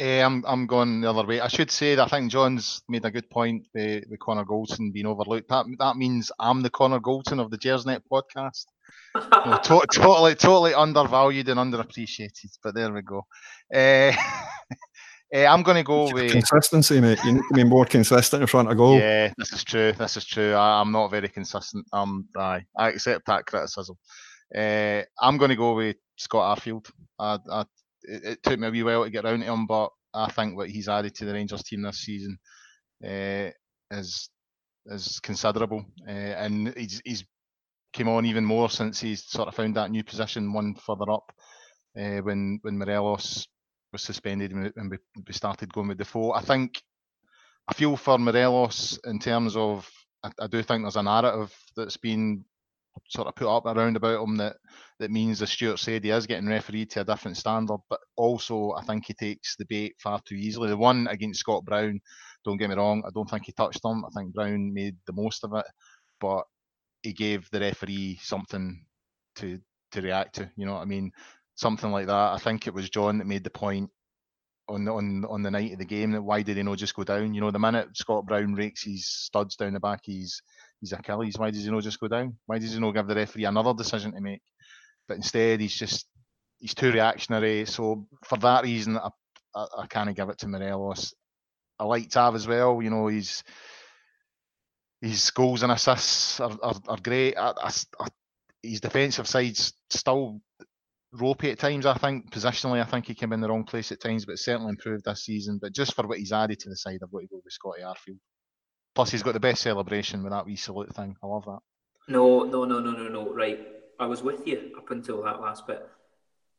Uh, I'm I'm going the other way. I should say that I think John's made a good point with, with Connor Goldson being overlooked. That that means I'm the Connor Goldson of the Gersnet podcast no, to- [laughs] totally, totally undervalued and underappreciated. But there we go. Uh, uh, [laughs] I'm going to go with consistency, mate. You need to be more consistent in front of goal. Yeah, this is true. This is true. I, am not very consistent. Um, I, I accept that criticism. Uh, I'm going to go with Scott Arfield. I, I, it, it, took me a wee while to get around to him, but I think what he's added to the Rangers team this season uh, is is considerable, uh, and he's he's came on even more since he's sort of found that new position one further up uh, when when Morelos was suspended and we, we started going with the four. I think I feel for Morelos in terms of I, I, do think there's a narrative that's been sort of put up around about him that that means as Stuart said he is getting refereed to a different standard, but also I think he takes the bait far too easily. The one against Scott Brown, don't get me wrong, I don't think he touched him. I think Brown made the most of it, but he gave the referee something to to react to. You know what I mean? Something like that. I think it was John that made the point on on on the night of the game that why did he not just go down? You know, the minute Scott Brown rakes his studs down the back, he's he's Achilles. Why does he not just go down? Why does he not give the referee another decision to make? But instead, he's just he's too reactionary. So for that reason, I, I, I can't give it to Morelos. I like Tav as well. You know, he's his goals and assists are, are, are great. I, I, I, his defensive side's still ropey at times, I think. Positionally, I think he came in the wrong place at times, but certainly improved this season. But just for what he's added to the side, I've got to go with Scotty Arfield. Plus, he's got the best celebration with that wee salute thing. I love that. No, no, no, no, no, no. Right. I was with you up until that last bit.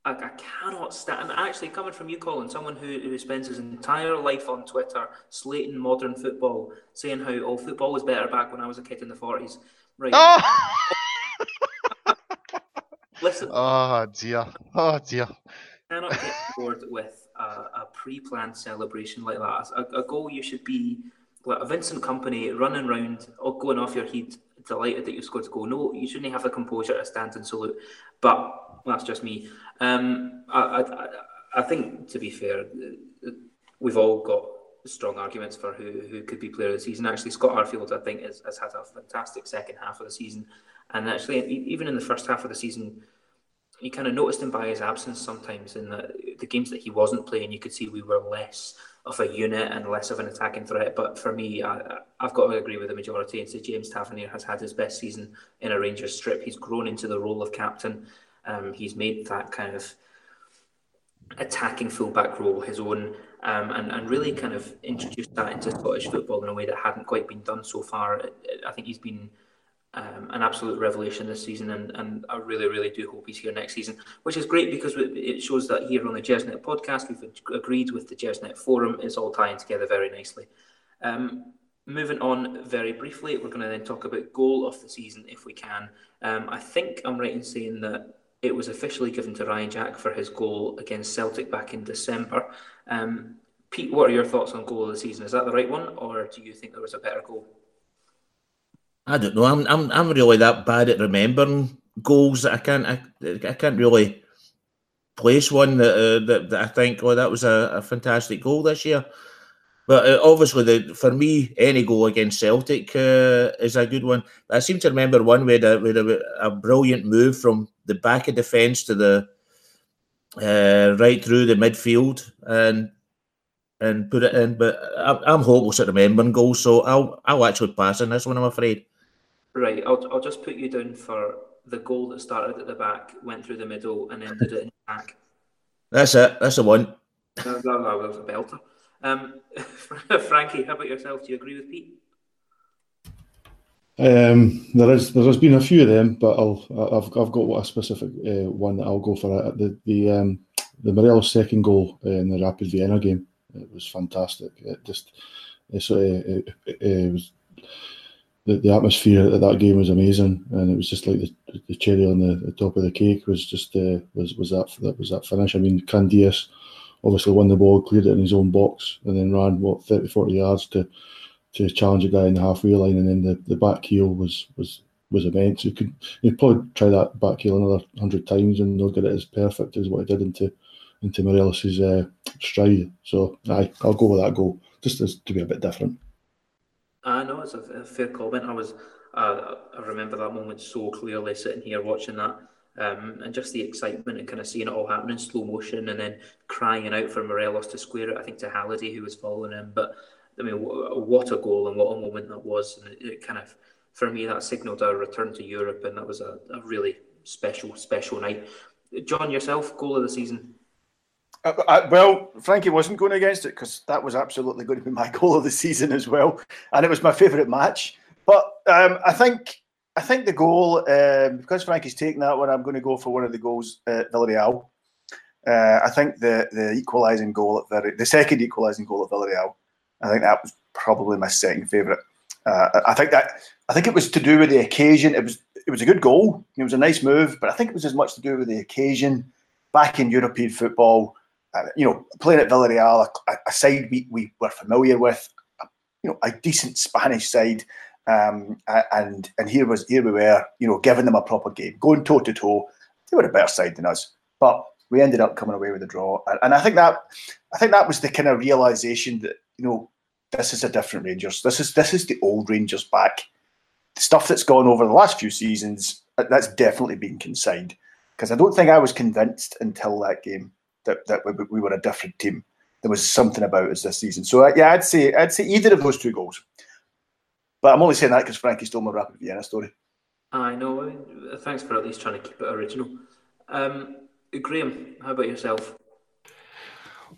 I, I cannot stand. Actually, coming from you, Colin, someone who, who spends his entire life on Twitter slating modern football, saying how oh football was better back when I was a kid in the forties. Right. Oh! [laughs] Listen. Oh dear. Oh dear. I Cannot get bored with a, a, pre-planned celebration like that. A, a goal you should be a Vincent Kompany running around, or going off your heat, delighted that you scored a goal. No, you shouldn't have the composure to stand and salute. But that's just me. Um, I, I, I think, to be fair, we've all got strong arguments for who, who could be player of the season. Actually, Scott Arfield, I think, has, has had a fantastic second half of the season. And actually, even in the first half of the season, you kind of noticed him by his absence sometimes in the, the games that he wasn't playing. You could see we were less of a unit and less of an attacking threat. But for me, I, have got to agree with the majority and say James Tavernier has had his best season in a Rangers strip. He's grown into the role of captain. Um, he's made that kind of attacking fullback role his own um, and, and really kind of introduced that into Scottish football in a way that hadn't quite been done so far. I think he's been um, an absolute revelation this season, and, and I really, really do hope he's here next season, which is great because it shows that here on the Gersnet podcast, we've agreed with the Gersnet forum, it's all tying together very nicely. Um, moving on very briefly, we're going to then talk about goal of the season if we can. Um, I think I'm right in saying that it was officially given to Ryan Jack for his goal against Celtic back in December. Um, Pete, what are your thoughts on goal of the season? Is that the right one, or do you think there was a better goal? I don't know. I'm I'm I'm really that bad at remembering goals that I can't I, I can't really place one that, uh, that that I think oh that was a, a fantastic goal this year. But uh, obviously, the, for me, any goal against Celtic uh, is a good one. I seem to remember one where a, with a, a brilliant move from the back of defence to the uh, right through the midfield and and put it in. But I'm, I'm hopeless at remembering goals, so I'll I'll actually pass on this one. I'm afraid. Right, I'll I'll just put you down for the goal that started at the back, went through the middle, and ended it in the back. That's it. That's the one. That, that, that was a belter. Um, [laughs] Frankie, how about yourself? Do you agree with Pete? Um, there is there has been a few of them, but I'll I've I've got a specific uh, one that I'll go for. Uh, the the um, the Morelos second goal in the Rapid Vienna game. It was fantastic. It just it, sort of, it, it, it was the, the atmosphere at that game was amazing, and it was just like the, the cherry on the, the top of the cake was just uh, was was that that was that finish. I mean, Candeias obviously won the ball, cleared it in his own box, and then ran what 30, 40 yards to to challenge a guy in the halfway line, and then the, the back heel was was was immense. You could you probably try that back heel another hundred times and not get it as perfect as what he did into into Morelos's uh, stride. So I I'll go with that goal just as, to be a bit different. I know it's a, fair comment. I was uh, I remember that moment so clearly sitting here watching that um, and just the excitement and kind of seeing it all happen in slow motion and then crying out for Morelos to square it, I think, to Halliday, who was following him. But I mean, what a goal and what a moment that was. And it, it kind of, for me, that signalled our return to Europe, and that was a, a really special, special night. John, yourself, goal of the season? Uh, uh, well, Frankie wasn't going against it because that was absolutely going to be my [laughs] goal of the season as well, and it was my favourite match. But um, I think I think the goal, um, because Frankie's taken that one, I'm going to go for one of the goals at Villarreal. Uh, I think the the equalising goal at Villarreal, the second equalising goal at Villarreal, I think that was probably my second favourite. Uh, I think that I think it was to do with the occasion. It was it was a good goal. It was a nice move, but I think it was as much to do with the occasion. Back in European football, uh, you know, playing at Villarreal, a, a side we, we were familiar with, you know, a decent Spanish side um, and and here was here we were, you know, giving them a proper game, going toe to toe. They were a better side than us, but we ended up coming away with a draw. And, and I think that I think that was the kind of realization that you know this is a different Rangers. This is this is the old Rangers back. The stuff that's gone over the last few seasons that's definitely been consigned because I don't think I was convinced until that game that that we, we were a different team. There was something about us this season. So uh, yeah, I'd say I'd say either of those two goals. But I'm only saying that because Frankie stole my Rapid Vienna story. I know. Thanks for at least trying to keep it original. Um, Graham, how about yourself?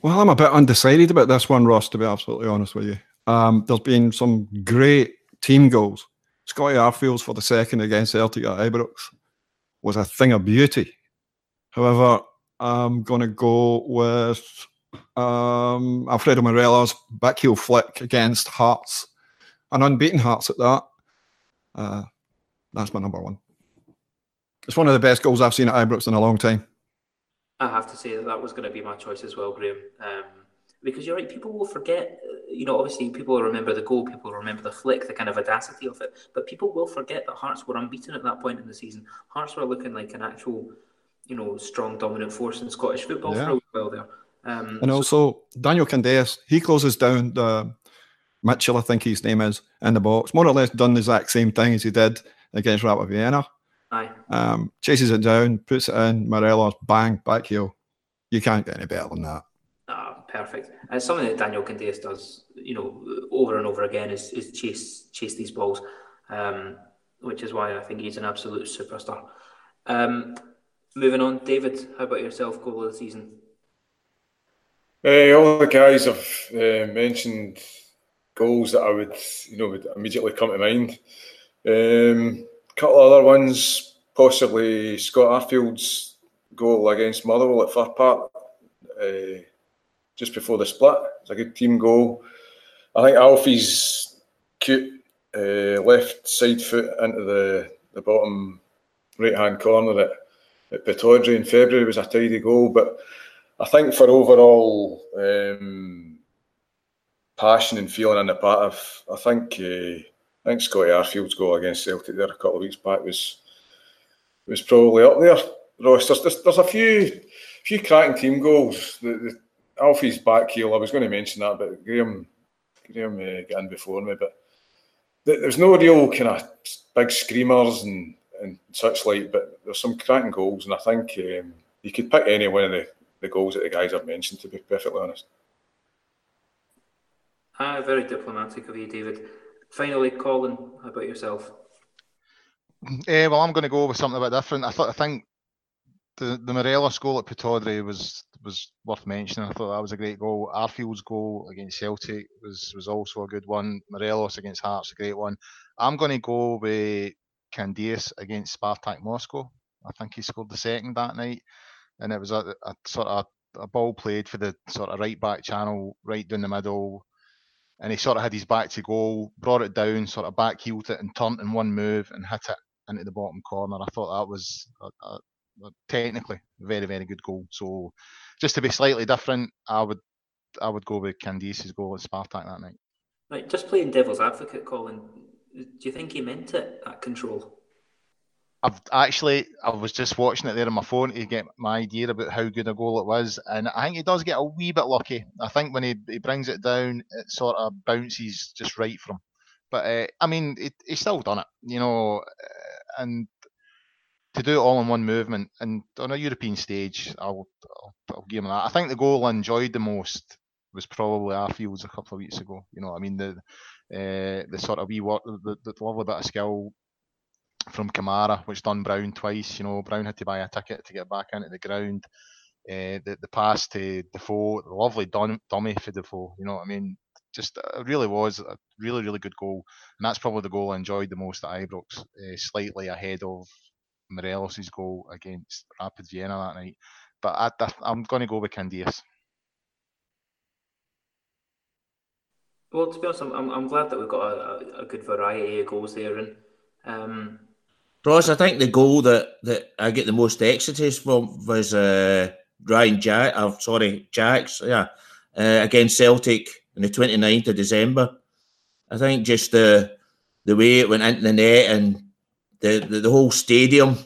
Well, I'm a bit undecided about this one, Ross, to be absolutely honest with you. Um, there's been some great team goals. Scotty Arfield's for the second against Celtic at Ibrox was a thing of beauty. However, I'm going to go with um, Alfredo Morelos' backheel flick against Hearts and unbeaten Hearts at that. Uh, that's my number one. It's one of the best goals I've seen at Ibrox in a long time. I have to say that that was going to be my choice as well, Graham. Um, because you're right, people will forget. Uh, you know, obviously, people will remember the goal, people will remember the flick, the kind of audacity of it. But people will forget that Hearts were unbeaten at that point in the season. Hearts were looking like an actual, you know, strong, dominant force in Scottish football yeah. for a while there. Um, and also, Daniel Candeias, he closes down the Mitchell, I think his name is, in the box. More or less done the exact same thing as he did against Rapid Vienna. Aye. Um, chases it down, puts it in, Morelos, bang, back heel. You can't get any better than that. Ah, perfect. And something that Daniel Candeias does, you know, over and over again is, is chase chase these balls, um, which is why I think he's an absolute superstar. Um, moving on, David, how about yourself? Goal of the season? Uh, all the guys have uh, mentioned goals that I would, you know, would immediately come to mind. Um, a couple of other ones, possibly Scott Arfield's goal against Motherwell at Fir Park, uh, just before the split. It's a good team goal. I think Alfie's cute left side foot into the, the bottom right hand corner at, at Pittodrie in February was a tidy goal. But I think for overall um, passion and feeling in the part of, I think uh, I think Scotty Arfield's goal against Celtic there a couple of weeks back was was probably up there. Ross, there's, there's, there's a few few cracking team goals. The, the, Alfie's back heel, I was going to mention that, but Graham Graham uh, got in before me. But there's no real kind of big screamers and, and such like, but there's some cracking goals, and I think um, you could pick any one of the, the goals that the guys have mentioned, to be perfectly honest. Ah, very diplomatic of you, David. Finally, Colin, how about yourself? Uh, well, I'm going to go with something a bit different. I thought I think the the Morelos goal at Pittodrie was was worth mentioning. I thought that was a great goal. Arfield's goal against Celtic was was also a good one. Morelos against Hearts a great one. I'm going to go with Candeias against Spartak Moscow. I think he scored the second that night, and it was a, a sort of a ball played for the sort of right back channel, right down the middle, and he sort of had his back to goal, brought it down, sort of back heeled it, and turned in one move and hit it into the bottom corner. I thought that was uh, uh, uh, a, a, a technically very very good goal. So just to be slightly different, I would I would go with Candeias's goal at Spartak that night. Right, just playing devil's advocate, Colin. Do you think he meant it at control? I've actually I was just watching it there on my phone to get my idea about how good a goal it was, and I think he does get a wee bit lucky. I think when he, he brings it down, it sort of bounces just right from. Him. But uh, I mean, it, he's still done it, you know, uh, and to do it all in one movement and on a European stage, I'll, I'll, I'll give him that. I think the goal I enjoyed the most was probably our Arfield's a couple of weeks ago. You know, I mean the uh, the sort of wee work, the, the lovely bit of skill from Kamara, which done Brown twice. You know, Brown had to buy a ticket to get back into the ground. Uh, the the pass to Defoe, the lovely dum- dummy for Defoe. You know, what I mean, just it really was a really really good goal, and that's probably the goal I enjoyed the most at Ibrox, uh, slightly ahead of Morelos' goal against Rapid Vienna that night. But I, am going to go with Candeias. Well, to be honest, I'm, I'm glad that we've got a, a good variety of goals there, and um, Ross, I think the goal that, that I get the most excitation from was uh, Ryan Jack. I'm oh, sorry, Jacks, yeah, uh, against Celtic on the 29th of December. I think just the the way it went into the net and the, the, the whole stadium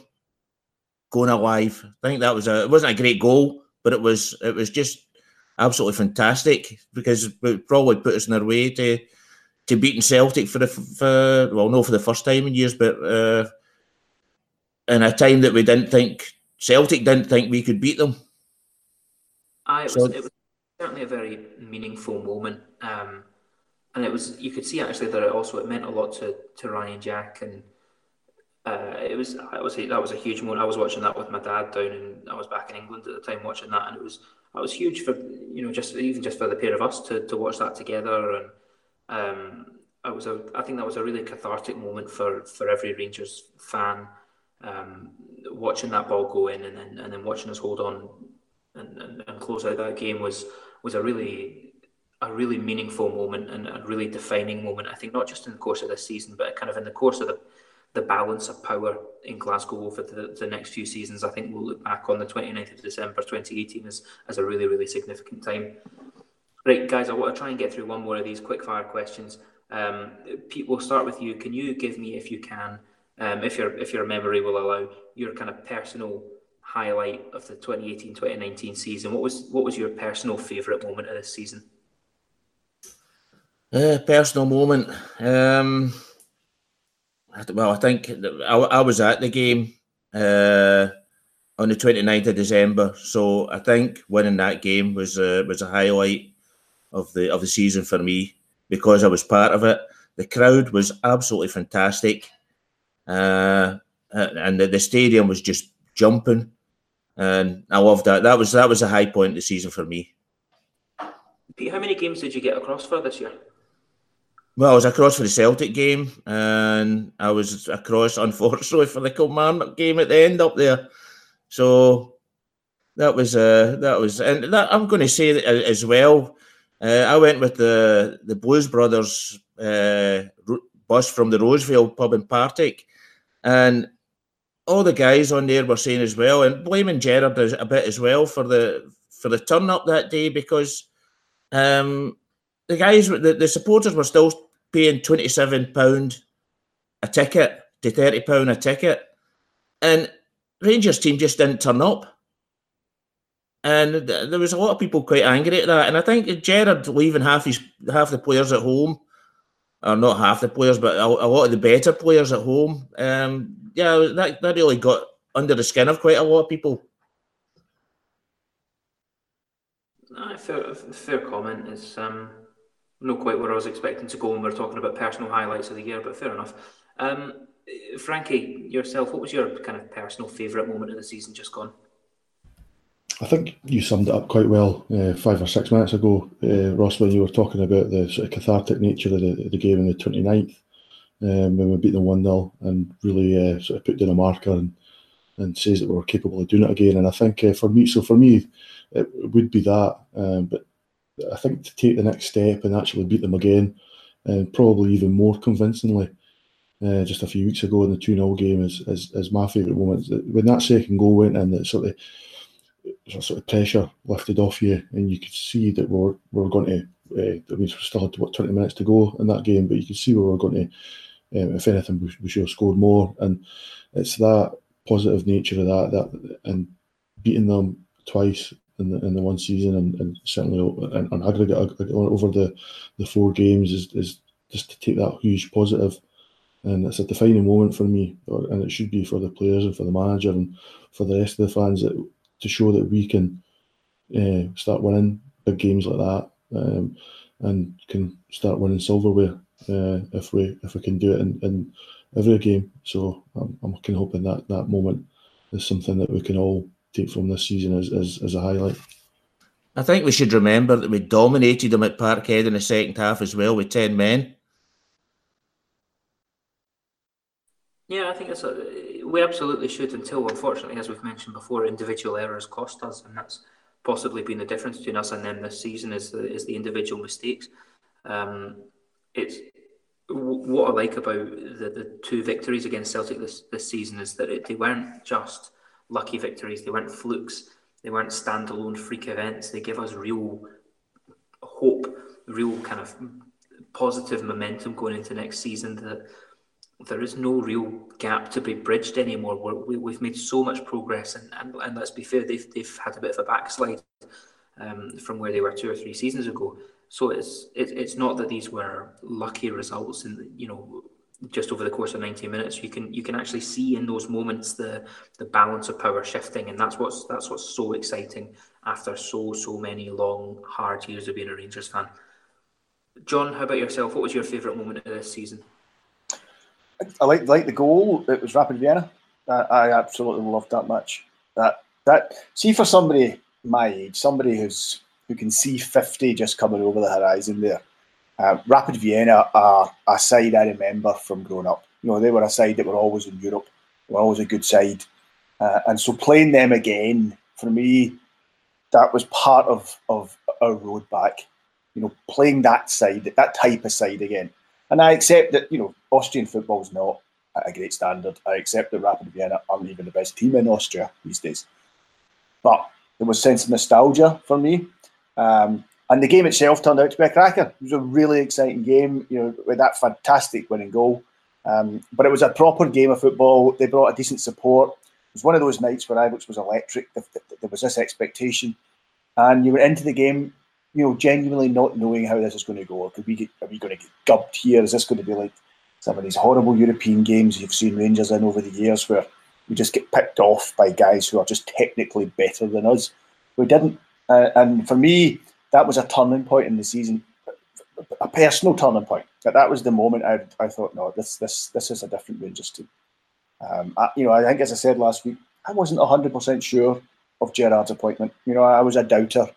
going alive. I think that was a it wasn't a great goal, but it was it was just absolutely fantastic because it probably put us in our way to to beating Celtic for the for well, no, for the first time in years, but uh, in a time that we didn't think Celtic didn't think we could beat them. I, it, so, was, it was certainly a very meaningful moment, um, and it was you could see actually that it also it meant a lot to to Ryan Jack and. Uh, it was I was that was a huge moment. I was watching that with my dad down, and I was back in England at the time watching that, and it was that was huge for you know just even just for the pair of us to, to watch that together and um, it was a, I think that was a really cathartic moment for, for every Rangers fan. Um, watching that ball go in and then and then watching us hold on and, and, and, close out that game was was a really a really meaningful moment and a really defining moment. I think not just in the course of this season, but kind of in the course of the the balance of power in Glasgow over the, the next few seasons. I think we'll look back on the 29th of December 2018 as, as a really, really significant time. Right, guys, I want to try and get through one more of these quick fire questions. Um, Pete, we'll start with you. Can you give me, if you can, um, if your if your memory will allow, your kind of personal highlight of the 2018-2019 season? What was what was your personal favourite moment of this season? Uh, personal moment. Um, well, I think I, I was at the game uh, on the 29th of December, so I think winning that game was uh, was a highlight of the of the season for me because I was part of it. The crowd was absolutely fantastic, uh, and the, the stadium was just jumping, and I loved that. That was that was a high point of the season for me. Pete, how many games did you get across for this year? Well, I was across for the Celtic game, and I was across, [laughs] unfortunately, for the Kilmarnock game at the end up there. So that was uh, that was, and that I'm going to say that as well Uh, I went with the the Blues Brothers uh, bus from the Rosevale pub in Partick, and all the guys on there were saying as well, and blaming Gerrard a bit as well for the for the turn up that day because um, the guys, the, the supporters were still paying twenty seven pound a ticket to thirty pound a ticket, and Rangers team just didn't turn up. And there was a lot of people quite angry at that. And I think Gerrard leaving half his half the players at home, or not half the players, but a, a lot of the better players at home, um, yeah, that, that really got under the skin of quite a lot of people. No, fair, fair comment. It's um, not quite where I was expecting to go when we are talking about personal highlights of the year, but fair enough. Um, Frankie, yourself, what was your kind of personal favourite moment of the season just gone? I think you summed it up quite well uh, five or six minutes ago, uh, Ross, when you were talking about the sort of cathartic nature of the, the game on the 29th, um, when we beat them 1 0 and really uh, sort of put down a marker and, and says that we are capable of doing it again. And I think uh, for me, so for me, it would be that. Um, but I think to take the next step and actually beat them again, and probably even more convincingly, uh, just a few weeks ago in the 2 0 game is, is, is my favourite moment. When that second goal went in, that sort of sort of pressure lifted off you, and you could see that we're, we're going to. Uh, I mean, we still had what 20 minutes to go in that game, but you could see we were going to. Um, if anything, we, we should have scored more, and it's that positive nature of that that and beating them twice in the in the one season, and, and certainly on aggregate over the the four games is, is just to take that huge positive and it's a defining moment for me, and it should be for the players and for the manager and for the rest of the fans that to show that we can uh, start winning big games like that um, and can start winning silverware uh, if we if we can do it in, in every game. So I'm, I'm kind of hoping that that moment is something that we can all take from this season as, as, as a highlight. I think we should remember that we dominated them at Parkhead in the second half as well with 10 men. Yeah, I think it's a, we absolutely should until, unfortunately, as we've mentioned before, individual errors cost us, and that's possibly been the difference between us and them this season is the is the individual mistakes. Um, it's what I like about the, the two victories against Celtic this, this season is that it, they weren't just lucky victories, they weren't flukes, they weren't standalone freak events. They give us real hope, real kind of positive momentum going into next season that there is no real gap to be bridged anymore. We're, we have made so much progress, and, and, and let's be fair, they've, they've had a bit of a backslide um, from where they were two or three seasons ago. So it's it, it's not that these were lucky results, and you know, just over the course of ninety minutes, you can you can actually see in those moments the the balance of power shifting, and that's what's that's what's so exciting after so so many long hard years of being a Rangers fan. John, how about yourself? What was your favourite moment of this season? I like like the goal. It was Rapid Vienna. I, I absolutely loved that match. That that see for somebody my age, somebody who's who can see fifty just coming over the horizon there. Uh, Rapid Vienna are a side I remember from growing up. You know, they were a side that were always in Europe, were always a good side, uh, and so playing them again for me, that was part of of our road back. You know, playing that side, that type of side again. And I accept that, you know, Austrian football is not at a great standard. I accept that Rapid Vienna aren't even the best team in Austria these days. But there was a sense of nostalgia for me. Um, and the game itself turned out to be a cracker. It was a really exciting game, you know, with that fantastic winning goal. Um, but it was a proper game of football. They brought a decent support. It was one of those nights where I was electric. There was this expectation. And you went into the game you know, genuinely not knowing how this is going to go. Could we get, are we going to get gubbed here? Is this going to be like some of these horrible European games you've seen Rangers in over the years where we just get picked off by guys who are just technically better than us? We didn't. Uh, and for me, that was a turning point in the season, a personal turning point. But that was the moment I, I thought, no, this this this is a different Rangers team. Um, I, you know, I think as I said last week, I wasn't hundred percent sure of Gerrard's appointment. You know, I was a doubter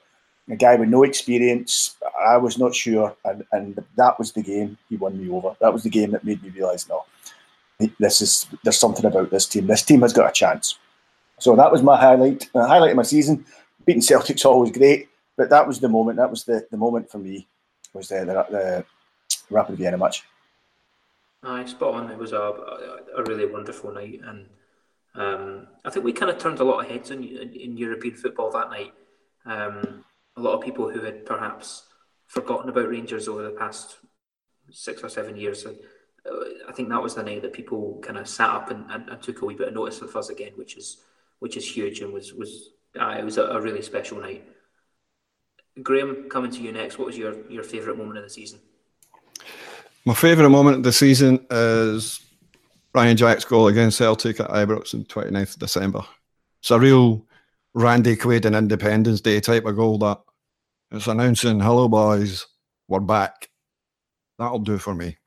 a guy with no experience. I was not sure, and, and that was the game he won me over. That was the game that made me realise, no, this is there's something about this team. This team has got a chance. So that was my highlight. The highlight of my season. Beating Celtic's always great, but that was the moment. That was the, the moment for me. Was the the, the Rapid Vienna match. Aye, spot on. It was a, a really wonderful night, and um, I think we kind of turned a lot of heads in, in, in European football that night. Um, a lot of people who had perhaps forgotten about Rangers over the past six or seven years. Uh, I think that was the night that people kind of sat up and, and, and, took a wee bit of notice of us again, which is which is huge and was was uh, it was a, a, really special night. Graham, coming to you next. What was your your favourite moment of the season? My favourite moment of the season is Ryan Jack's goal against Celtic at Ibrox on 29th of December. It's a real Randy Quaid and Independence Day type of goal that it's announcing, hello boys, we're back. That'll do for me.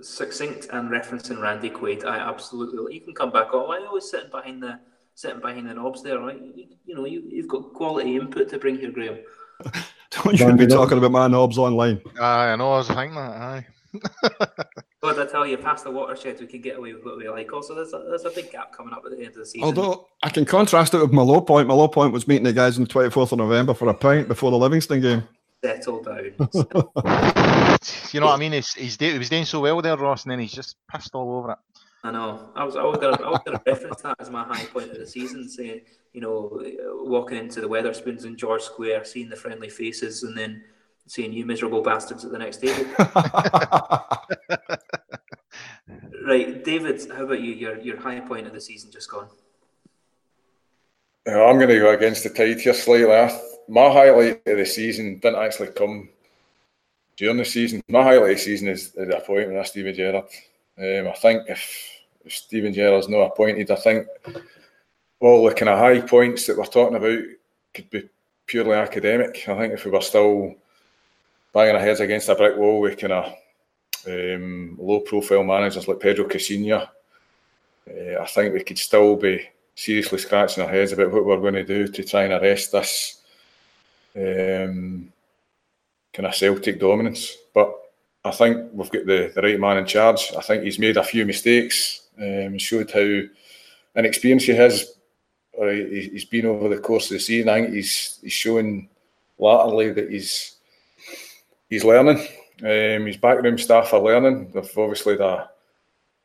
Succinct and referencing Randy Quaid, I absolutely you can come back on. Why are you always sitting behind the sitting behind the knobs there, right? You, you know, you, you've got quality input to bring here, Graham. [laughs] Don't you be talking about my knobs online. Aye, I know, I was thinking that, aye. [laughs] But I tell you, past the watershed, we can get away with what we like. Also, there's a, there's a big gap coming up at the end of the season. Although I can contrast it with my low point. My low point was meeting the guys on the 24th of November for a pint before the Livingston game. Settle down. [laughs] you know what I mean? He's, he's he was doing so well there, Ross, and then he's just pissed all over it. I know. I was I was gonna I was gonna reference that as my high point of the season, saying you know walking into the Wetherspoons in George Square, seeing the friendly faces, and then seeing you miserable bastards at the next table. [laughs] right, David. How about you? Your your high point of the season just gone. I'm going to go against the tide here slightly. My highlight of the season didn't actually come during the season. My highlight of the season is the appointment of Steven Gerrard. Um, I think if, if Steven Gerrard's not appointed, I think all the kind of high points that we're talking about could be purely academic. I think if we were still banging our heads against a brick wall with kind of um, low profile managers like Pedro Caixinha, uh, I think we could still be seriously scratching our heads about what we're going to do to try and arrest this um, kind of Celtic dominance. But I think we've got the, the right man in charge. I think he's made a few mistakes, um, showed how inexperienced he has. Or he's been over the course of the season. I think he's he's showing latterly that he's he's learning. Um, his backroom staff are learning. They've obviously the,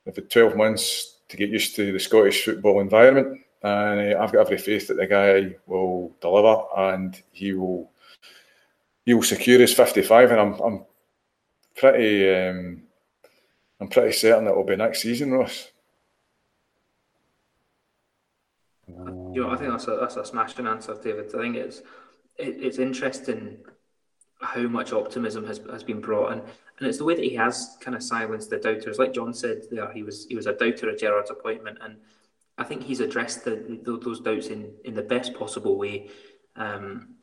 they've had 12 months to get used to the Scottish football environment, and uh, I've got every faith that the guy will deliver and he will he will secure his 55. And I'm I'm pretty um, I'm pretty certain it will be next season, Ross. You know, I think that's a that's a smashing answer, David. I think it's it, it's interesting how much optimism has, has been brought in. And it's the way that he has kind of silenced the doubters. Like John said there, he was he was a doubter of Gerrard's appointment, and I think he's addressed the, the, those doubts in, in the best possible way. Um,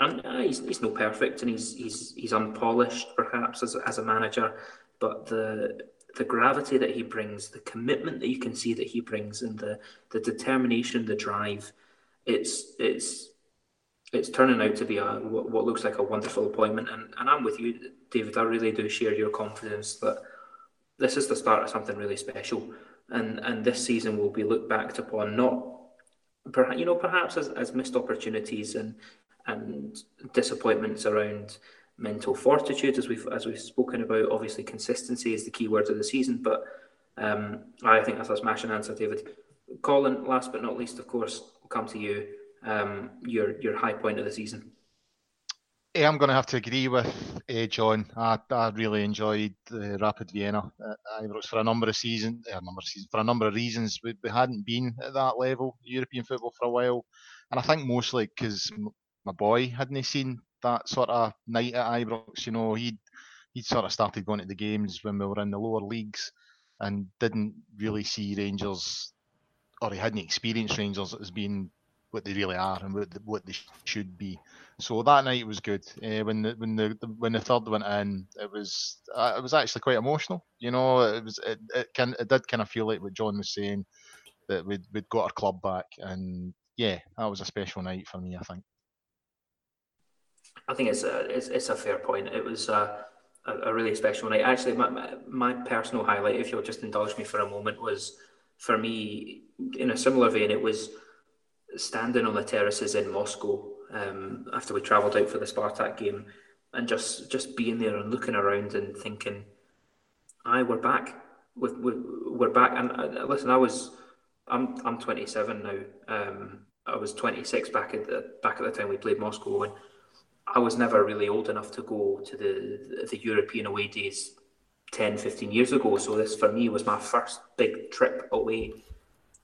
and uh, he's, he's no perfect, and he's he's he's unpolished perhaps as, as a manager, but the the gravity that he brings, the commitment that you can see that he brings, and the the determination, the drive, it's it's it's turning out to be a what, what looks like a wonderful appointment. And, and I'm with you, David. I really do share your confidence that this is the start of something really special. And and this season will be looked back upon not perhaps you know perhaps as, as missed opportunities and and disappointments around mental fortitude as we've as we've spoken about. Obviously, consistency is the key word of the season, but um, I think that's a smashing answer, David. Colin, last but not least, of course, will come to you um, your your high point of the season? Yeah, I'm going to have to agree with uh, John. I, I really enjoyed uh, Rapid Vienna at Ibrox for a number of seasons, a number of seasons, for a number of reasons. We, we hadn't been at that level, European football, for a while, and I think mostly because my boy hadn't seen that sort of night at Ibrox. You know, he'd he'd sort of started going to the games when we were in the lower leagues, and didn't really see Rangers, or he hadn't experienced Rangers as being what they really are and what, what they should be. So that night was good. Uh, when the when the when the third went in, it was uh, it was actually quite emotional. You know, it was it, it can it did kind of feel like what John was saying that we'd we'd got our club back, and yeah, that was a special night for me. I think. I think it's a it's, it's a fair point. It was a, a, really special night. Actually, my, my personal highlight, if you'll just indulge me for a moment, was for me in a similar vein. It was standing on the terraces in Moscow um, after we travelled out for the Spartak game, and just just being there and looking around and thinking, "I we're back. We're, we're back." And uh, listen, I was I'm I'm 27 now. Um, I was 26 back at the back at the time we played Moscow, and I was never really old enough to go to the the European away days 10, 15 years ago. So this for me was my first big trip away.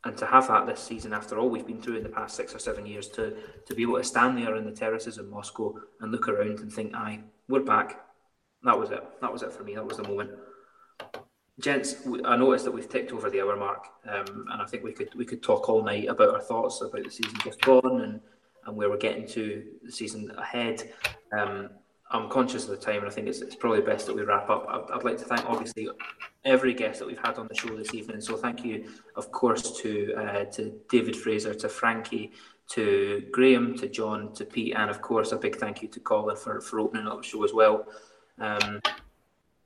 And to have that this season after all we've been through in the past six or seven years to to be able to stand there in the terraces in Moscow and look around and think aye we're back. That was it. That was it for me. That was the moment. Gents I noticed that we've ticked over the hour mark um, and I think we could we could talk all night about our thoughts about the season just gone and and where we're getting to the season ahead um, I'm conscious of the time, and I think it's, it's probably best that we wrap up. I'd, I'd, like to thank, obviously, every guest that we've had on the show this evening. So thank you, of course, to uh, to David Fraser, to Frankie, to Graham, to John, to Pete, and of course, a big thank you to Colin for, for opening up the show as well. Um,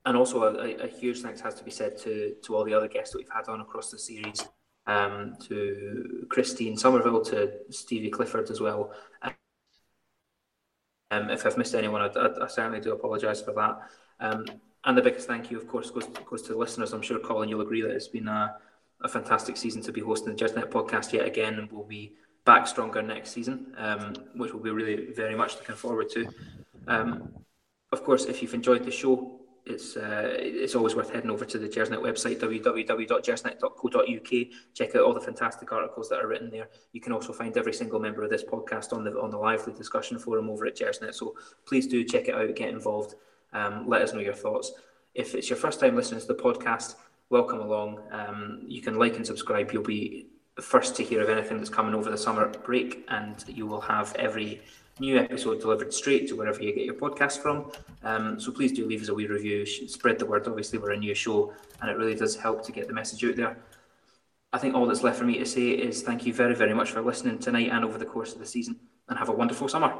and also, a, a, huge thanks has to be said to to all the other guests that we've had on across the series. Um, to Christine Somerville, to Stevie Clifford as well, um, if I've missed anyone, I, I, I certainly do apologise for that. Um, and the biggest thank you, of course, goes, goes to the listeners. I'm sure, Colin, you'll agree that it's been a, a fantastic season to be hosting the Gersnet podcast yet again, and we'll be back stronger next season, um, which we'll be really very much looking forward to. Um, of course, if you've enjoyed the show, it's uh, it's always worth heading over to the Gersnet website, www.gersnet.co.uk. Check out all the fantastic articles that are written there. You can also find every single member of this podcast on the on the lively discussion forum over at Gersnet. So please do check it out, get involved, um, let us know your thoughts. If it's your first time listening to the podcast, welcome along. Um, you can like and subscribe. You'll be first to hear of anything that's coming over the summer break, and you will have every new episode delivered straight to wherever you get your podcast from. Um, so please do leave us a wee review, spread the word. Obviously, we're a new show, and it really does help to get the message out there. I think all that's left for me to say is thank you very, very much for listening tonight and over the course of the season, and have a wonderful summer.